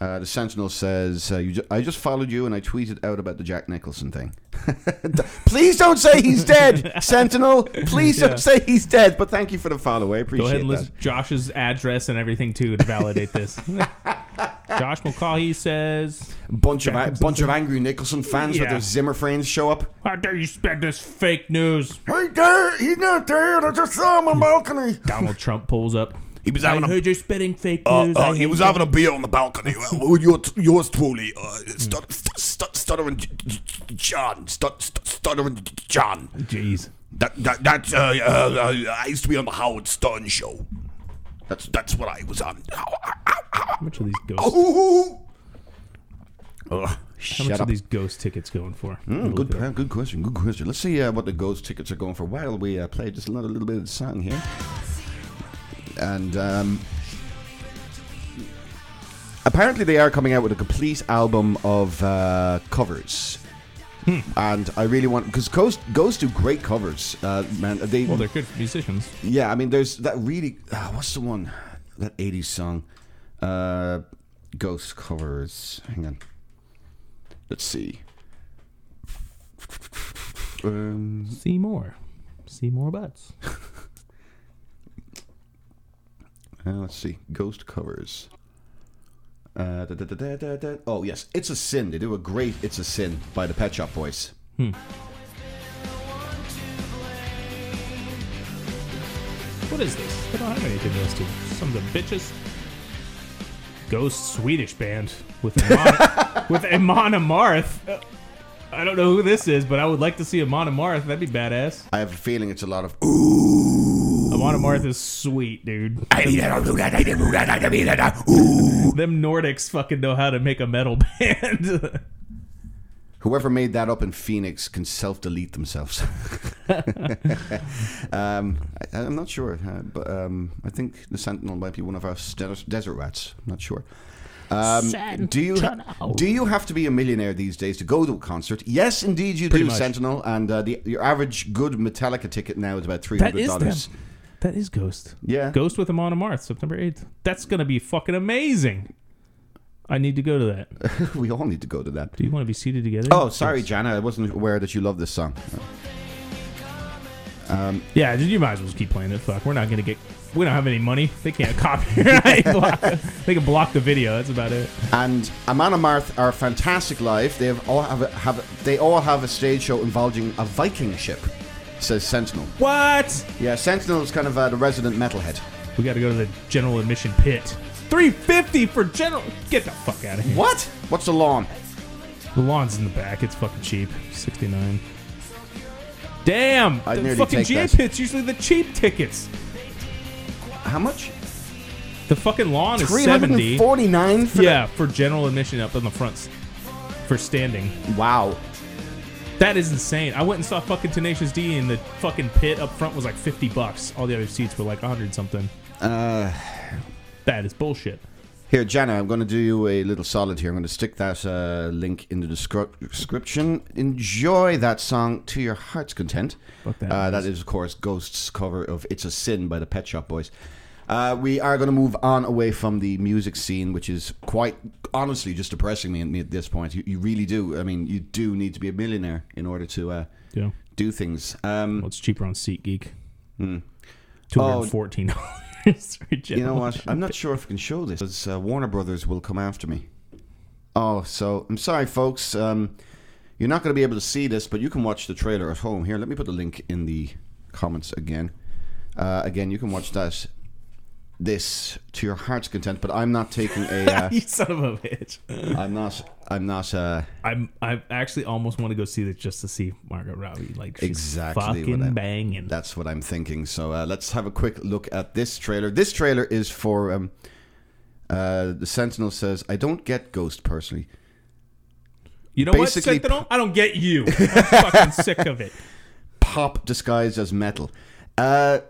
Uh, the Sentinel says, uh, you ju- I just followed you and I tweeted out about the Jack Nicholson thing. (laughs) Please don't say he's dead, (laughs) Sentinel. Please Yeah. don't say he's dead. But thank you for the follow. I appreciate it. Go ahead and that. list Josh's address and everything too to validate this. (laughs) Josh Mulcahy says, Bunch of a- bunch of angry Nicholson fans with Yeah. their Zimmer friends show up. "How dare you spread this fake news?" Hey, there, he's not there. I just saw him on balcony. Donald Trump pulls up. He was having I a- heard you're spreading fake Uh, news. uh, I he was you." having a beer on the balcony. (laughs) Uh, your, yours truly, uh, stut, stut, stuttering John, stut, stut, stuttering John. Jeez. That that that uh, uh, uh, I used to be on the Howard Stern show. That's that's what I was on. How much are these ghost? Oh, Ugh, How much up. are these ghost tickets going for? Mm, good, uh, good question. Good question. Let's see uh, what the ghost tickets are going for while we uh, play just another little bit of the song here. And um, apparently, they are coming out with a complete album of uh, covers. Hmm. And I really want because Ghost Ghost do great covers, uh, man. They Well, they're good musicians. yeah, I mean, there's that really. Uh, what's the one? That 80s song. Uh, Ghost covers. Hang on. Let's see. Um, See more. See more butts. (laughs) uh, let's see. Ghost covers. Uh, da, da, da. Oh, yes. It's a Sin. They do a great It's a Sin by the Pet Shop Boys. Hmm. What is this? They don't have anything else to. Some of the bitches. Ghost Swedish band with Amon, (laughs) with Amon Amarth. I don't know who this is, but I would like to see Amon Amarth. That'd be badass. I have a feeling it's a lot of ooh. Amon Amarth is sweet, dude. I need that. I need that. I need to do. Them Nordics fucking know how to make a metal (laughs) band. Whoever made that up in Phoenix can self delete themselves. (laughs) um, I, I'm not sure, uh, but um, I think the Sentinel might be one of our desert rats. I'm not sure. Um, do you Sentinel. do you have to be a millionaire these days to go to a concert? Yes, indeed you Pretty do, much. Sentinel. And uh, the your average good Metallica ticket now is about three that hundred is them. dollars. That is Ghost. Yeah. Ghost with Amon Amarth, September 8th. That's going to be fucking amazing. I need to go to that. (laughs) we all need to go to that. Do you want to be seated together? Oh, sorry, Jana. I wasn't aware that you love this song. Um, Yeah, you might as well just keep playing it. Fuck, we're not gonna get. We don't have any money. They can't (laughs) copyright. (laughs) block, they can block the video. That's about it. And Amon Amarth are fantastic live. They have all have, a, have a, they all have a stage show involving a Viking ship. Says Sentinel. What? Yeah, Sentinel is kind of uh, the resident metalhead. We got to go to the general admission pit. Three fifty for general. Get the fuck out of here. What? What's the lawn? The lawn's in the back. It's fucking cheap. Sixty nine. Damn. I'd the nearly fucking take GA that. pit's usually the cheap tickets. How much? The fucking lawn is seventy. 349 for Yeah, for general admission up in the fronts for standing. Wow. That is insane. I went and saw fucking Tenacious D and the fucking pit up front was like 50 bucks. All the other seats were like 100 something. Uh, that is bullshit. Here, Jana, I'm going to do you a little solid here. I'm going to stick that uh, link in the descri- description. Enjoy that song to your heart's content. That uh, that is, of course, Ghost's cover of It's a Sin by the Pet Shop Boys. Uh, we are going to move on away from the music scene, which is quite honestly just depressing me, at this point. You, you really do. I mean, you do need to be a millionaire in order to uh, Yeah. do things. Um, Well, it's cheaper on SeatGeek. hmm. $214. You know what? I'm not sure if I can show this because uh, Warner Brothers will come after me. Oh, so I'm sorry, folks. Um, you're not going to be able to see this, but you can watch the trailer at home. Here, let me put the link in the comments again. Uh, again, you can watch that. This to your heart's content, but I'm not taking a. (laughs) Uh, you son of a bitch. I'm not. I'm not. Uh, I'm. I actually almost want to go see this just to see Margot Robbie. Like she's exactly fucking I'm, banging. That's what I'm thinking. So uh, let's have a quick look at this trailer. This trailer is for um, uh, the Sentinel says, "I don't get Ghost personally." You know Basically, what, Sentinel? I don't get you. (laughs) I'm fucking sick of it. Pop disguised as metal. Uh,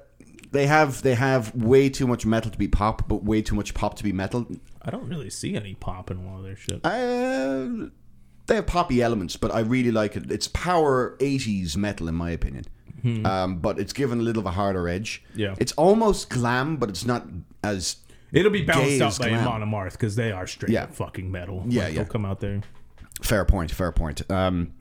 they have they have way too much metal to be pop, but way too much pop to be metal. I don't really see any pop in one of their shit. Uh, they have poppy elements, but I really like it. It's power '80s metal, in my opinion. Hmm. Um, but it's given a little of a harder edge. Yeah. it's almost glam, but it's not as. It'll be balanced out by glam. Amon Amarth because they are straight Yeah. fucking metal. Yeah, Like, yeah. They'll come out there. Fair point. Fair point. Um,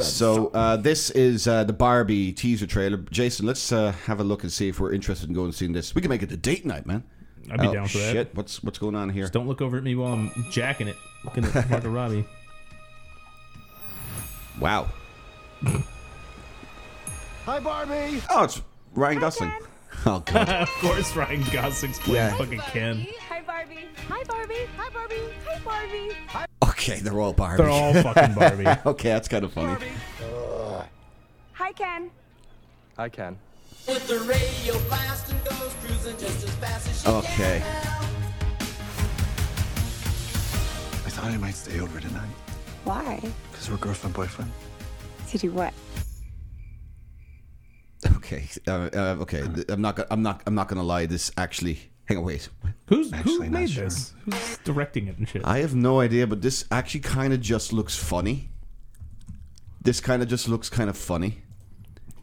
so uh, this is uh, the Barbie teaser trailer. Jason, let's uh, have a look and see if we're interested in going and seeing this. We can make it a date night, man. I'd be Oh, down for that. Shit, what's what's going on here? Just don't look over at me while I'm jacking it, looking at Margot (laughs) Robbie. Wow. Hi, Barbie. Oh, it's Ryan Gosling. Oh god. (laughs) of course, Ryan Gosling's playing Yeah. fucking Ken. Hi, Barbie. Hi, Barbie. Hi, Barbie. Hi, Barbie. Hi. Okay, they're all Barbie. They're all fucking Barbie. (laughs) okay, that's kind of funny. Hi, Ken. Hi, Ken. With the radio blast and goes cruising just as fast as she Okay. I thought I might stay over tonight Why? because we're girlfriend boyfriend. To do what? Okay. Uh, uh, okay. th- I'm not. I'm not. I'm not going to lie. This actually. Hang on. Wait. Who's Actually, who not made sure. this? Who's directing it and shit? I have no idea, but this actually kind of just looks funny. This kind of just looks kind of funny.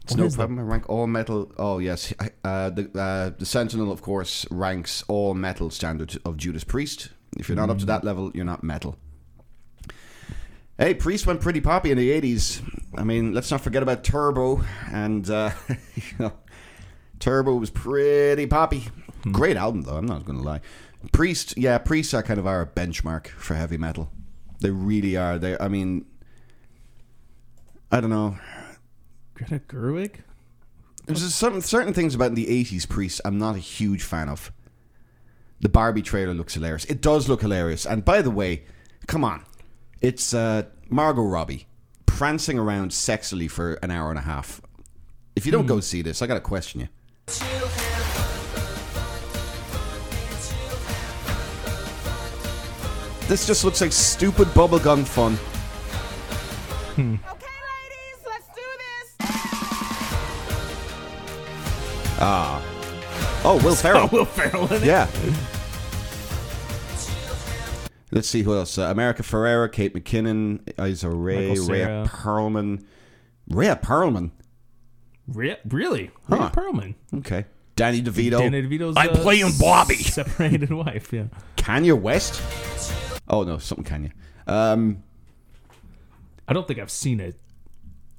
It's What no is problem. I rank all metal. Oh yes, I- uh, the uh, the Sentinel, of course, ranks all metal standard of Judas Priest. If you're not up to that level, you're not metal. Hey, Priest went pretty poppy in the '80s. I mean, let's not forget about Turbo, and uh, (laughs) you know, Turbo was pretty poppy. Great album, though. I'm not going to lie. Priest, yeah, Priest are kind of our benchmark for heavy metal. They really are. They, I mean, I don't know. Greta Gerwig? There's just some certain things about the '80s Priest I'm not a huge fan of. The Barbie trailer looks hilarious. It does look hilarious. And by the way, come on, it's uh, Margot Robbie prancing around sexily for an hour and a half. If you don't go see this, I got to question you. This just looks like stupid bubblegum fun. Ah. Oh, Will (laughs) Ferrell. Will Ferrell in it? Yeah. Let's see who else. Uh, America Ferrera, Kate McKinnon, Issa Rae, Michael Rhea Cera. Perlman. Rhea Perlman. Re- really? Huh. Rhea Perlman. Okay. Danny DeVito. Danny DeVito's I'm uh, playing Bobby. (laughs) Separated wife, yeah. Kanye West. Oh no, something Kanye. Um, I don't think I've seen a,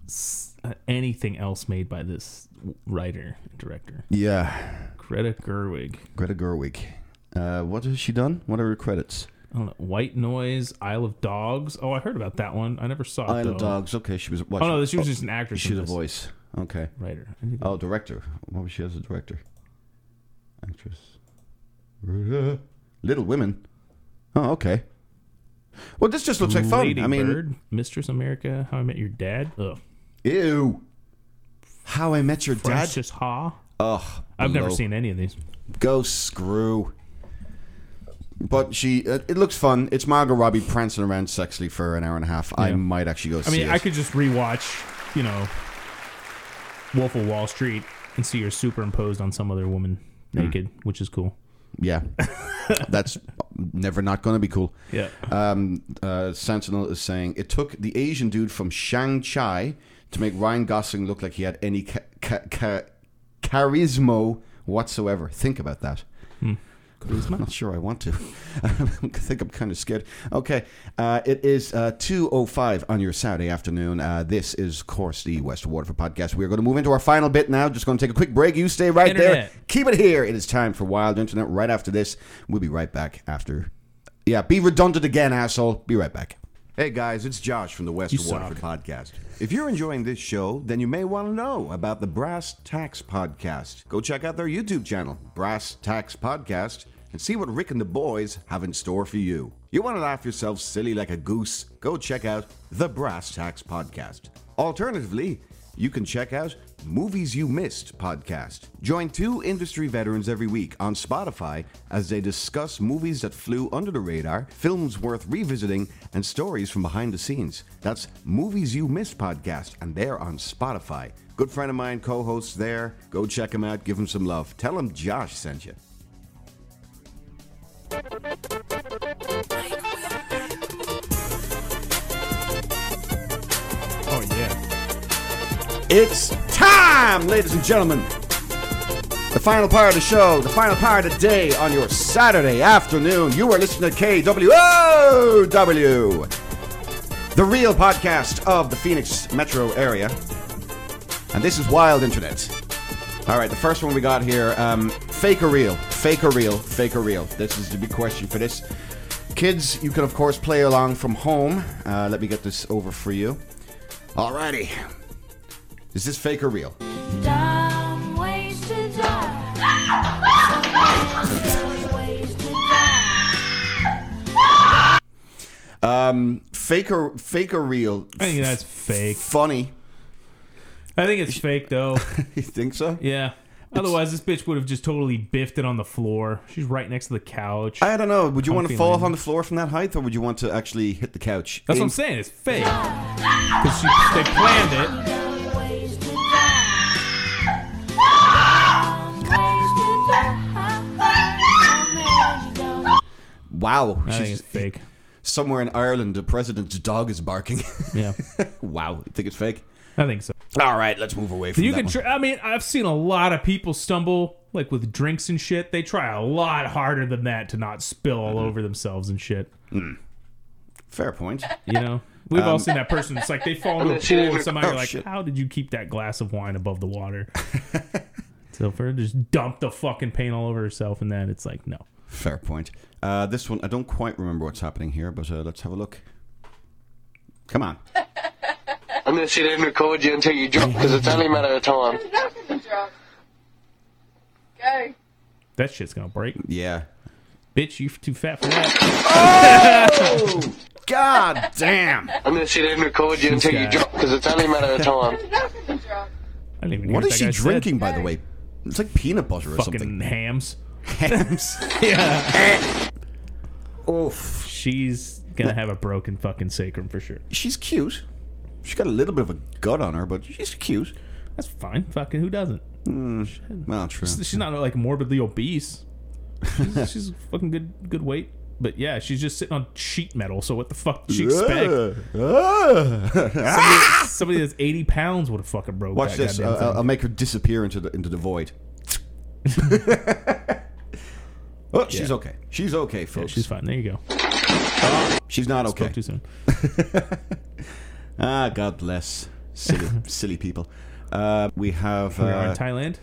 s- uh, anything else made by this writer and director. yeah. Greta Gerwig. Greta Gerwig. Uh, what has she done? What are her credits? I don't know. White Noise, Isle of Dogs. Oh, I heard about that one. I never saw it. Isle of though. Dogs. Okay, she was. What, Oh no, she was just an actress. She's in a this. voice. Okay. Writer. Oh, director. What was she as a director? Actress. Little Women. Oh, okay. Well, this just looks like fun. Lady I mean, Bird, Mistress America, How I Met Your Dad. Ugh. ew. How I Met Your Dad. Frances Ha. Ugh. I've never below. seen any of these. Go screw. But she, it, it looks fun. It's Margot Robbie prancing around sexily for an hour and a half. I Yeah. might actually go see. I see mean, it. I could just rewatch, you know, Wolf of Wall Street and see her superimposed on some other woman Hmm. naked, which is cool. Yeah, (laughs) that's never not going to be cool. Yeah. Um, uh, Sentinel is saying it took the Asian dude from Shang-Chi to make Ryan Gosling look like he had any ca- ca- ca- charisma whatsoever. Think about that. I'm not sure I want to. (laughs) I think I'm kind of scared. Okay, uh, it is uh, 2.05 on your Saturday afternoon. Uh, this is, of course, the West Waterford podcast. We're going to move into our final bit now. Just going to take a quick break. You stay right there. Keep it here. It is time for Wild Internet right after this. We'll be right back after. Yeah, be redundant again, asshole. Be right back. Hey guys, it's Josh from the West You Waterford podcast. If you're enjoying this show, then you may want to know about the Brass Tax Podcast. Go check out their YouTube channel, Brass Tax Podcast, and see what Rick and the boys have in store for you. You want to laugh yourself silly like a goose? Go check out the Brass Tax Podcast. Alternatively, you can check out Movies You Missed podcast. Join two industry veterans every week on Spotify as they discuss movies that flew under the radar, films worth revisiting, and stories from behind the scenes. That's Movies You Missed podcast, and they're on Spotify. Good friend of mine co hosts there. Go check him out, give him some love. Tell him Josh sent you. It's time, ladies and gentlemen. The final part of the show, the final part of the day on your Saturday afternoon. You are listening to KWOW, the real podcast of the Phoenix metro area. And this is Wild Internet. All right, the first one we got here um, fake or real? Fake or real? Fake or real? This is the big question for this. Kids, you can, of course, play along from home. Uh, let me get this over for you. Alrighty. Is this fake or real? Dumb ways to die. Um, fake or fake or real? I think that's fake. Funny. I think it's fake though. (laughs) you think so? Yeah. Otherwise, this bitch would have just totally biffed it on the floor. She's right next to the couch. I don't know. Would you want to fall off on the floor from that height, or would you want to actually hit the couch? That's what I'm saying. It's fake. Because they planned it. Wow. I think it's fake. Somewhere in Ireland, the president's dog is barking. (laughs) Yeah. wow. You think it's fake? I think so. All right, let's move away from You that can. one. Try, I mean, I've seen a lot of people stumble like with drinks and shit. They try a lot harder than that to not spill all over themselves and shit. Fair point. You know, we've all Um, seen that person. It's like they fall (laughs) into a pool and somebody Oh, like, shit. how did you keep that glass of wine above the water? (laughs) so for her just dump the fucking paint all over herself and that, it's like no. Fair point. Uh, this one, I don't quite remember what's happening here, but uh, let's have a look. Come on. (laughs) I'm gonna sit and record you until you drop because it's only a matter of time. Go. That shit's gonna break. Yeah. Bitch, you too fat for that. Oh! (laughs) God damn! I'm gonna sit and record you until you drop because it's only a matter of time. I didn't even hear What what is she guy said. drinking, by the way? It's like peanut butter or Fucking something. hams. Hams. (laughs) yeah. Oof. She's gonna have a broken fucking sacrum for sure. She's cute. She's got a little bit of a gut on her, but she's cute. That's fine. Fucking who doesn't? Mm, well, true. She's, she's not like morbidly obese. She's, (laughs) she's fucking good good weight. But yeah, she's just sitting on sheet metal. So what the fuck did she expect? (laughs) somebody, somebody that's eighty pounds would have fucking broke. Watch that this. goddamn Uh, thing. I'll, I'll make her disappear into the into the void. (laughs) oh, she's Yeah. okay. She's okay, Yeah, folks. she's fine. There you go. She's not okay. Spoke too soon. (laughs) ah, God bless silly, (laughs) silly people. Uh, we have We are in uh, Thailand.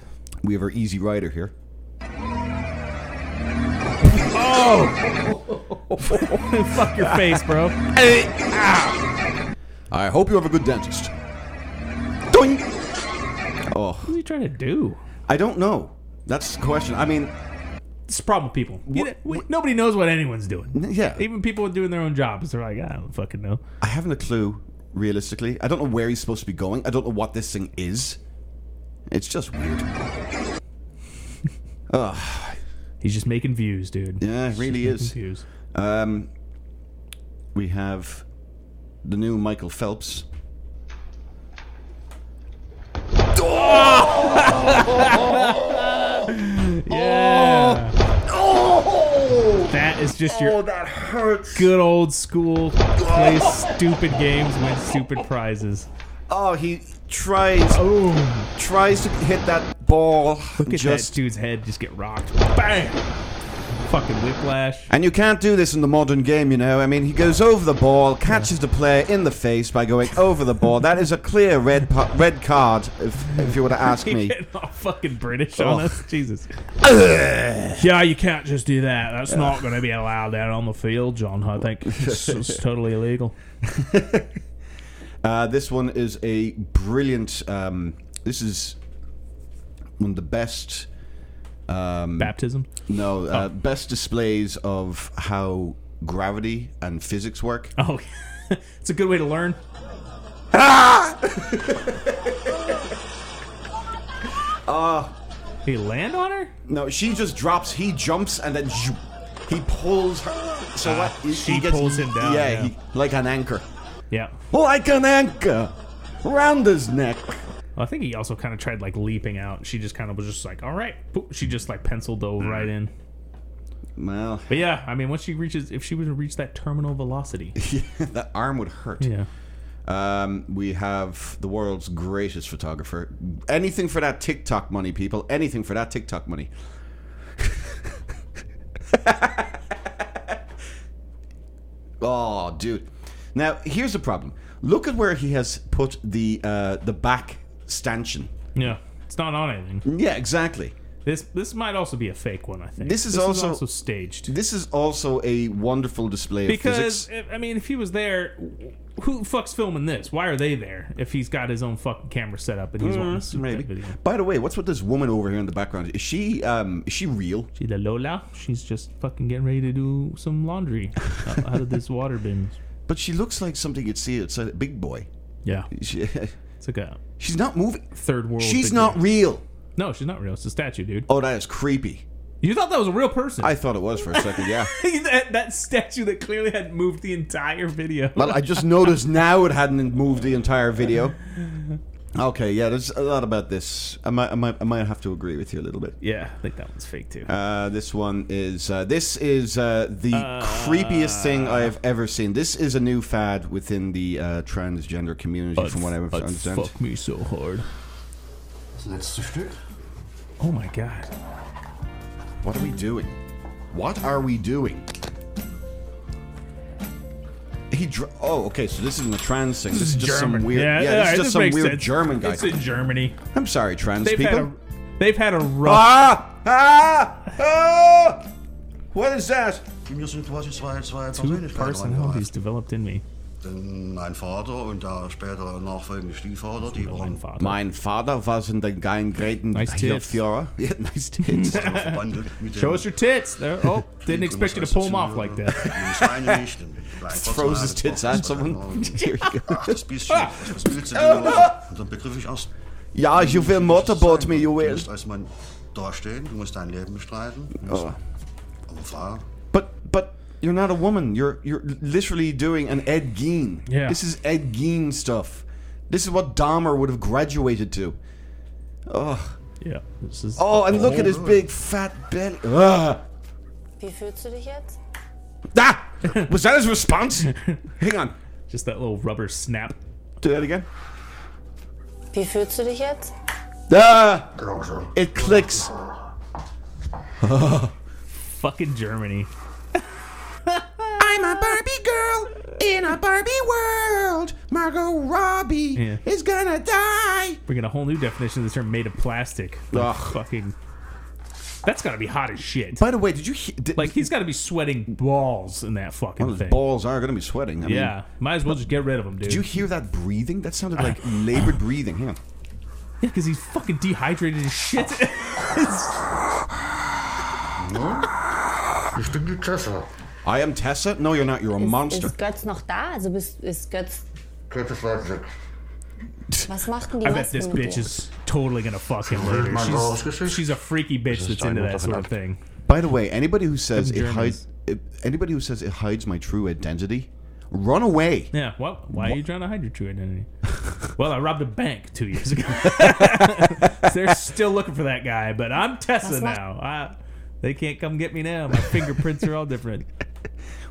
we have our Easy Rider here. Oh! (laughs) Fuck your face, bro. I hope you have a good dentist. Doink! Oh, What are you trying to do? I don't know. That's the question. I mean, This a problem with people. You know, we- nobody knows what anyone's doing. yeah, Even people doing their own jobs, they're like, I don't fucking know. I haven't a clue. Realistically, I don't know where he's supposed to be going. I don't know what this thing is. It's just weird. (laughs) Ugh. He's just making views, dude. Yeah, it really is. Views. Um, we have the new Michael Phelps. (laughs) Yeah. Oh! That is just oh, your that hurts. good old school play stupid games, win stupid prizes. Oh, he tries Oh, tries to hit that ball. look at just that dude's head just get rocked. Bang! Fucking whiplash. And you can't do this in the modern game, you know. I mean, he goes over the ball, catches the player in the face by going over the ball. That is a clear red pa- red card, if, if you were to ask (laughs) me. getting all fucking British Oh. on us. (laughs) Jesus. yeah, you can't just do that. That's not going to be allowed out on the field, John. I think it's, it's (laughs) totally illegal. Uh, this one is a brilliant. Um, this is one of the best. Um, Baptism? No, uh, Oh. best displays of how gravity and physics work. (laughs) Oh, it's a good way to learn. (laughs) Ah! he land on her? No, she just drops. He jumps and then he pulls her. So Ah, what? He, she he gets- pulls him down, Yeah, yeah. He, like an anchor. Yeah. Like an anchor round his neck. I think he also kind of tried like leaping out. She just kind of was just like, all right. She just like pencil dove Mm. right in. Well, But yeah, I mean, once she reaches, if she were to reach that terminal velocity, (laughs) that arm would hurt. Yeah. Um, we have the world's greatest photographer. Anything for that TikTok money, people. Anything for that TikTok money. (laughs) oh, dude. Now here's the problem. Look at where he has put the uh, the back stanchion. yeah, it's not on anything. Yeah, exactly. This this might also be a fake one. I think This is also- staged. This is also a wonderful display of Because physics. if, I mean, if he was there, who the fuck's filming this? Why are they there? If he's got his own fucking camera set up and he's wanting to Mm, shoot maybe. that video. By the way, what's with this woman over here in the background? Is she um is she real? See the Lola? She's just fucking getting ready to do some laundry (laughs) out, out of this water bin. But she looks like something you'd see outside a Big Boy. Yeah, She, (laughs) it's like a she's not moving. third world. She's big not real. No, she's not real. It's a statue, dude. Oh, that is creepy. You thought that was a real person? I thought it was for a second. Yeah. (laughs) that, that statue that clearly had moved the entire video. Well, I just noticed now it hadn't moved the entire video. (laughs) Okay, yeah, there's a lot about this. I might, I might, I might have to agree with you a little bit. yeah, I think that one's fake too. Uh, this one is uh, this is uh, the creepiest thing I have ever seen. This is a new fad within the uh, transgender community, from what I I'd understand. fuck me so hard. Letzte Stück. Oh my god. What are we doing? What are we doing? He dr- oh okay, so this isn't a trans thing. This, is just German. some weird. Yeah, Yeah, yeah, this is just just some makes weird sense. German guy. It's in Germany. I'm sorry, trans They've people. had a they've had a rough. Ah! Ah! Ah! What is that? Mir sind quasi zwei, zwei Two Persönlichkeiten personalities developed in me. Denn mein Vater und der spätere nachfolgende Stiefvater, die waren Mein Vater was in den Greiten (laughs) Nice tits. Führer. Yeah, nice tits. Show us your tits. There. Oh, didn't expect you to pull them off like that. (laughs) Throws (laughs) his tits at someone. Here you go. Das bisschen, was willst du denn? Und dann begriff ich erst, Ja, you will motorboat me, you du will. musst als Mann dastehen, du musst dein Leben bestreiten. Du Oh. Aber But but you're not a woman. You're you're literally doing an Ed Gein. Yeah. This is Ed Gein stuff. This is what Dahmer would have graduated to. Oh. Yeah. This is. Oh, and look at his big fat belly. Ugh. Wie fühlst du dich jetzt? Ah! Was that his response? (laughs) Hang on. Just that little rubber snap. Do that again. Wie fühlst du dich jetzt? Ah! It clicks. Fucking Germany. I'm a Barbie girl in a Barbie world. Margot Robbie Yeah. is gonna die. Bringing a whole new definition of the term made of plastic. Like, Ugh. fucking. That's gotta be hot as shit. By the way, did you hear? Did, Like he's gotta be sweating balls in that fucking well, his thing. balls are gonna be sweating. I yeah, Mean, might as well just get rid of him, dude. did you hear that breathing? That sounded like labored breathing. Hang on. Yeah, because he's fucking dehydrated as shit. ich bin die Tessa. I am Tessa. No, you're not. You're a monster. Ist Götz noch da? Also bist, ist Götz. Götz ist weit weg. Was macht denn die I bet this bitch dir? is totally gonna fuck him Where's my later. balls, She's, she's a freaky bitch that's into that sort of thing. By the way, anybody who says it hides, it, anybody who says it hides my true identity, run away. Yeah, well, why are you trying to hide your true identity? well, I robbed a bank two years ago. (laughs) They're still looking for that guy, but I'm Tessa Was macht- now. I, they can't come get me now. My fingerprints are all different.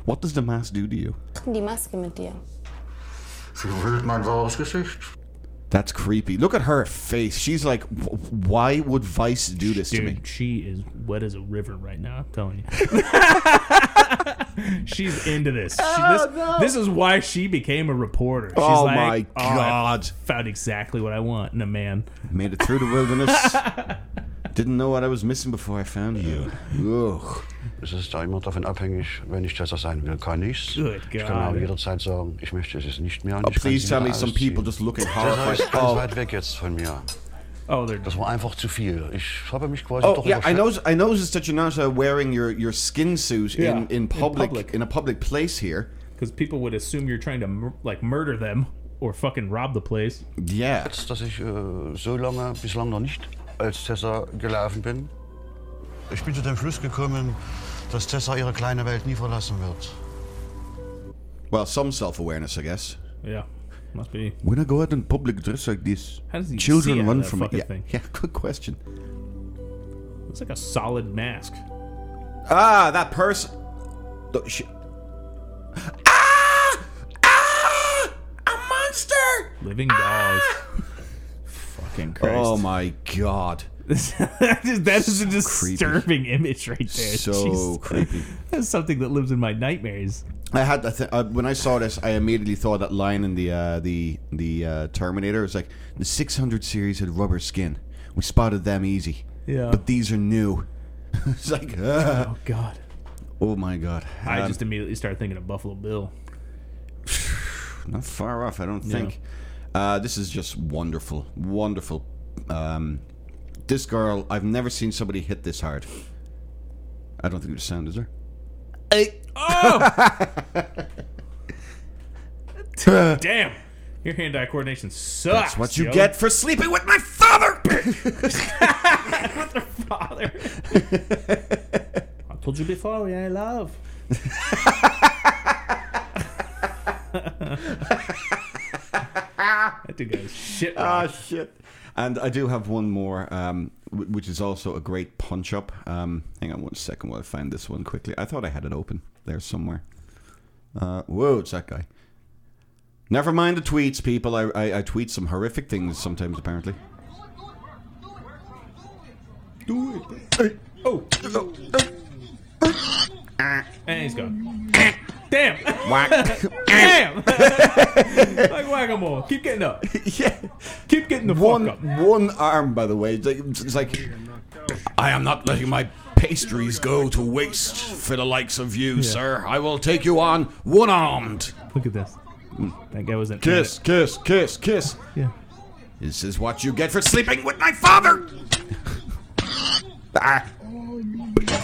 What does the mask do to you? Was macht denn die Maske mit dir? Sie verhüllt mein wahres Gesicht. That's creepy. Look at her face. She's like, why would Vice do this to me? She is wet as a river right now. I'm telling you. (laughs) (laughs) She's into this. She- Oh, this, no. this is why she became a reporter. She's Oh, like, my "Oh, I God." found exactly what I want in a man. Made it through the wilderness. (laughs) Didn't know what I was missing before I found you. Ugh. Es ist da immer davon abhängig, wenn ich Tessa sein will, kann ich's. Good Ich kann auch God. jederzeit sagen, ich möchte es nicht mehr. und Oh, ich kann please sie tell wieder me some ausziehen. people just looking Tessa horrified. ist ganz Oh. weit weg jetzt von mir. Oh, they're Das war einfach zu viel. Ich habe mich quasi Oh doch yeah, I überschätzt. noticed. I noticed that you're not uh, wearing your, your skin suit Yeah, in, in in public in, a public place here. Because people would assume you're trying to mur- like murder them or fucking rob the place. Yeah. Jetzt, dass ich äh, so lange bislang noch nicht als Tessa gelaufen bin. Ich bin zu dem Schluss gekommen, dass Tessa ihre kleine Welt nie verlassen wird. Well, some self-awareness, I guess. Yeah, must be. When I go out in public dressed like this, How does he children out run from it. Yeah, thing? yeah, (laughs) good question. It's like a solid mask. Ah, that person. Ah! Ah! A monster! Living dolls. Ah! Fucking Christ. oh my god. (laughs) that is, that is a creepy. disturbing image right there. So Jeez. creepy. (laughs) That's something that lives in my nightmares. I had I th- uh, when I saw this, I immediately thought that line in the uh, the the uh, Terminator. It's like the 600 series had rubber skin. We spotted them easy. Yeah. But these are new. (laughs) it's like. Oh God. oh my god. I Um, just immediately started thinking of Buffalo Bill. (sighs) not far off. I don't Yeah. think. Uh, this is just wonderful, wonderful. Um, this girl, I've never seen somebody hit this hard. I don't think there's sound, is there? Hey. (laughs) Damn. Your hand-eye coordination sucks. That's what you yo. get for sleeping with my father. (laughs) With her father. (laughs) I told you before, yeah, I love. (laughs) that dude got his shit Ah, shit. And I do have one more, um, wh- which is also a great punch up. Um, hang on one second while I find this one quickly. I thought I had it open there somewhere. Uh, whoa, it's that guy. Never mind the tweets, people. I, I, I tweet some horrific things sometimes, apparently. Do it. Oh. And he's gone. Damn. Whack. (laughs) Damn. (laughs) like whack-a-mole. Keep getting up. yeah. Keep getting the one, fuck up. One arm, by the way. It's like, it's like, I am not letting my pastries go to waste for the likes of you, sir. I will take you on one armed. Look at this. That guy was an Kiss, kiss, kiss, kiss. Yeah. This is what you get for sleeping with my father. (laughs) ah.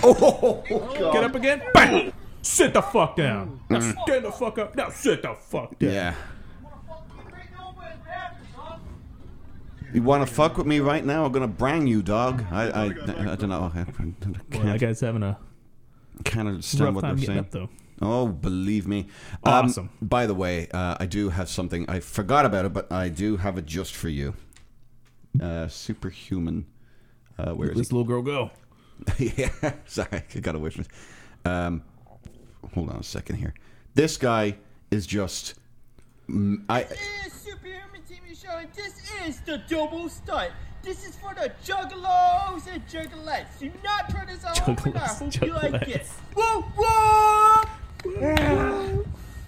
Oh, God. Get up again. Bang. Sit the fuck down. Now Mm. stand the fuck up. Now sit the fuck down. Yeah. You want to fuck with me right now? I'm gonna brang you, dog. I I, I don't know. I, I Well, that guy's having a can't understand rough what they're saying. up though. Oh, believe me. Um, Awesome. By the way, uh, I do have something. I forgot about it, but I do have it just for you. Uh, superhuman. Uh, where is this it? little girl go? (laughs) yeah, sorry, I got away from it. Um, hold on a second here. This guy is just. I is Superhuman TV Show, and this is the double stunt. This is for the juggalos and juggalettes. Do not turn this on home, and I Juggalos, hope you like it. Whoa, whoa!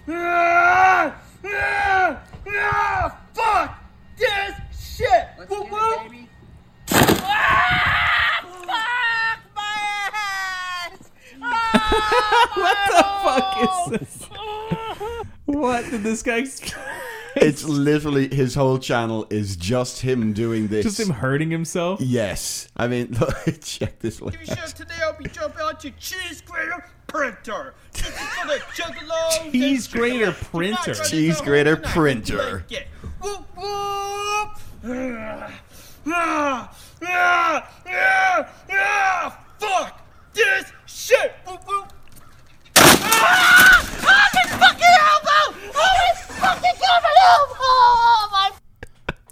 Ah, ah, ah, fuck this shit! Whoa, whoa! Ah, fuck my ass! (laughs) what the fuck is this? What did this guy? it's literally his whole channel is just him doing this. Just him hurting himself? Yes. I mean, (laughs) look, check this one. TV show today I'll be jumping onto cheese grater printer. This is for. (laughs) Cheese grater juggalettes. Do not printer. Cheese grater printer. Like it. Whoop, whoop. Ah, ah, ah, ah, ah, fuck this shit. Whoop, whoop. Ah! Ah, my fucking elbow! Oh, my fucking elbow! Oh, my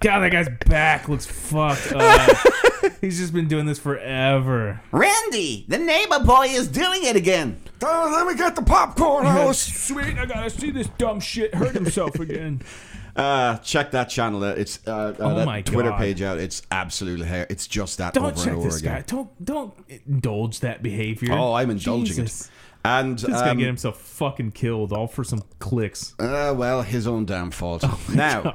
God, that guy's back looks fucked up. (laughs) He's just been doing this forever. Randy, the neighbor boy is doing it again. Oh, let me get the popcorn, (laughs) Alice. Sweet, I gotta see this dumb shit hurt himself again. (laughs) Uh, check that channel. out. It's uh, uh, Oh that my Twitter God. page out. It's absolutely hair. It's just that Don't over check and over this again. guy. Don't don't indulge that behavior. Oh, I'm indulging Jesus. it. And gonna um, get himself fucking killed, all for some clicks. Uh, well, his own damn fault. Oh now,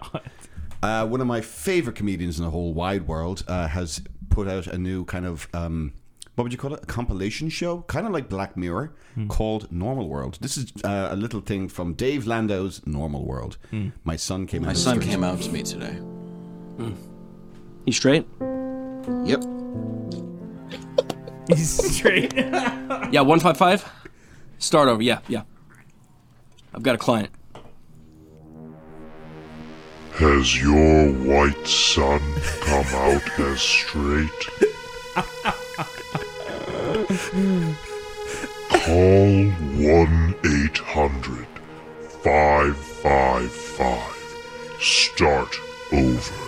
uh, one of my favorite comedians in the whole wide world uh, has put out a new kind of um, what would you call it? A compilation show, kind of like Black Mirror, Hmm. called Normal World. This is uh, a little thing from Dave Landau's Normal World. Hmm. My son came. My out son came out to me today. He's straight? Yep. (laughs) He's straight. (laughs) yeah, 155? Start over. Yeah, yeah. I've got a client. Has your white son come out as straight? (laughs) Call 1 800 555 Start Over.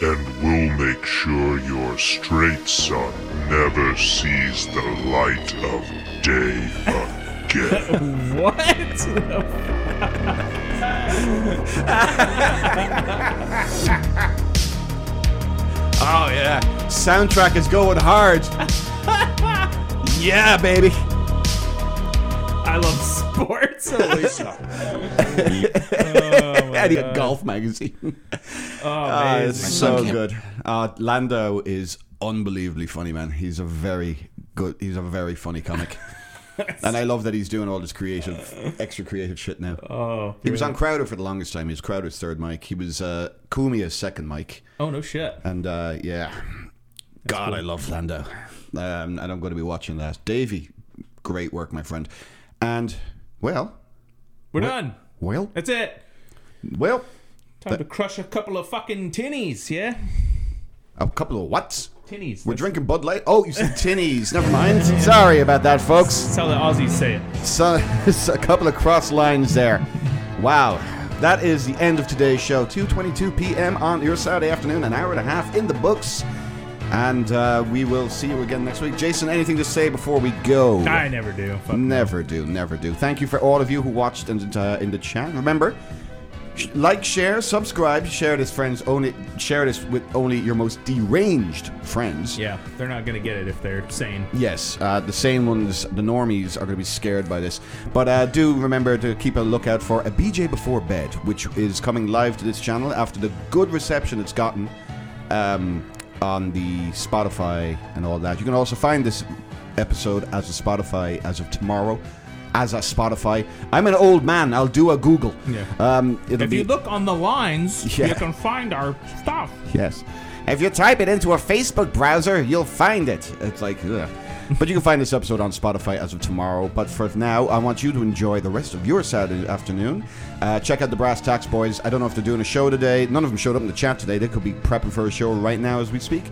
And we'll make sure your straight son never sees the light of day again. (laughs) What? (laughs) oh yeah, soundtrack is going hard. (laughs) yeah, baby. I love sports. (laughs) Alicia. (laughs) and he had golf magazine. Oh, (laughs) amazing. it's so good. Uh, Landau is unbelievably funny, man. He's a very good. He's a very funny comic. and I love that he's doing all this creative, extra creative shit now. Oh, he was on. Crowder for the longest time. He was Crowder's third mic. He was uh, Cumia's second mic. Oh no shit. And uh, yeah, God, I love Landau, um, and I'm going to be watching that. Davey, great work, my friend. And well, We're well- done. Well, That's it. well, Time to crush a couple of fucking tinnies, yeah? a couple of whats? Tinnies. We're drinking Bud Light. Oh, you said tinnies. Never mind. (laughs) Sorry about that, folks. That's how the Aussies say it. So, (laughs) it's a couple of cross lines there. Wow. That is the end of today's show. 2.22 p.m. on your Saturday afternoon. An hour and a half in the books. And uh, we will see you again next week. Jason, anything to say before we go? I never do. Fuck Never do, never do. Thank you for all of you who watched and uh, in the chat. Remember, sh- like, share, subscribe, share this friends only. Share this with only your most deranged friends. Yeah, they're not gonna get it if they're sane. Yes, uh, the same ones, the normies, are going to be scared by this. But uh, do remember to keep a lookout for a BJ Before Bed, which is coming live to this channel after the good reception it's gotten um, on the Spotify and all that. You can also find this episode as a Spotify as of tomorrow. As a Spotify, I'm an old man. I'll do a Google. Yeah. Um, If be you look on the lines, Yeah. you can find our stuff. Yes. If you type it into a Facebook browser, you'll find it. It's like, ugh. But you can find this episode on Spotify as of tomorrow. But for now, I want you to enjoy the rest of your Saturday afternoon. Uh, check out the Brass Tax Boys. I don't know if they're doing a show today. None of them showed up in the chat today. They could be prepping for a show right now as we speak.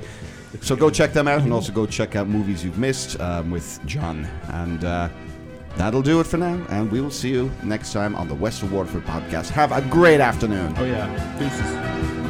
So go check them out and also go check out movies you've missed um, with John. And uh, that'll do it for now. And we will see you next time on the Western Waterford podcast. Have a great afternoon. Oh yeah, deuces.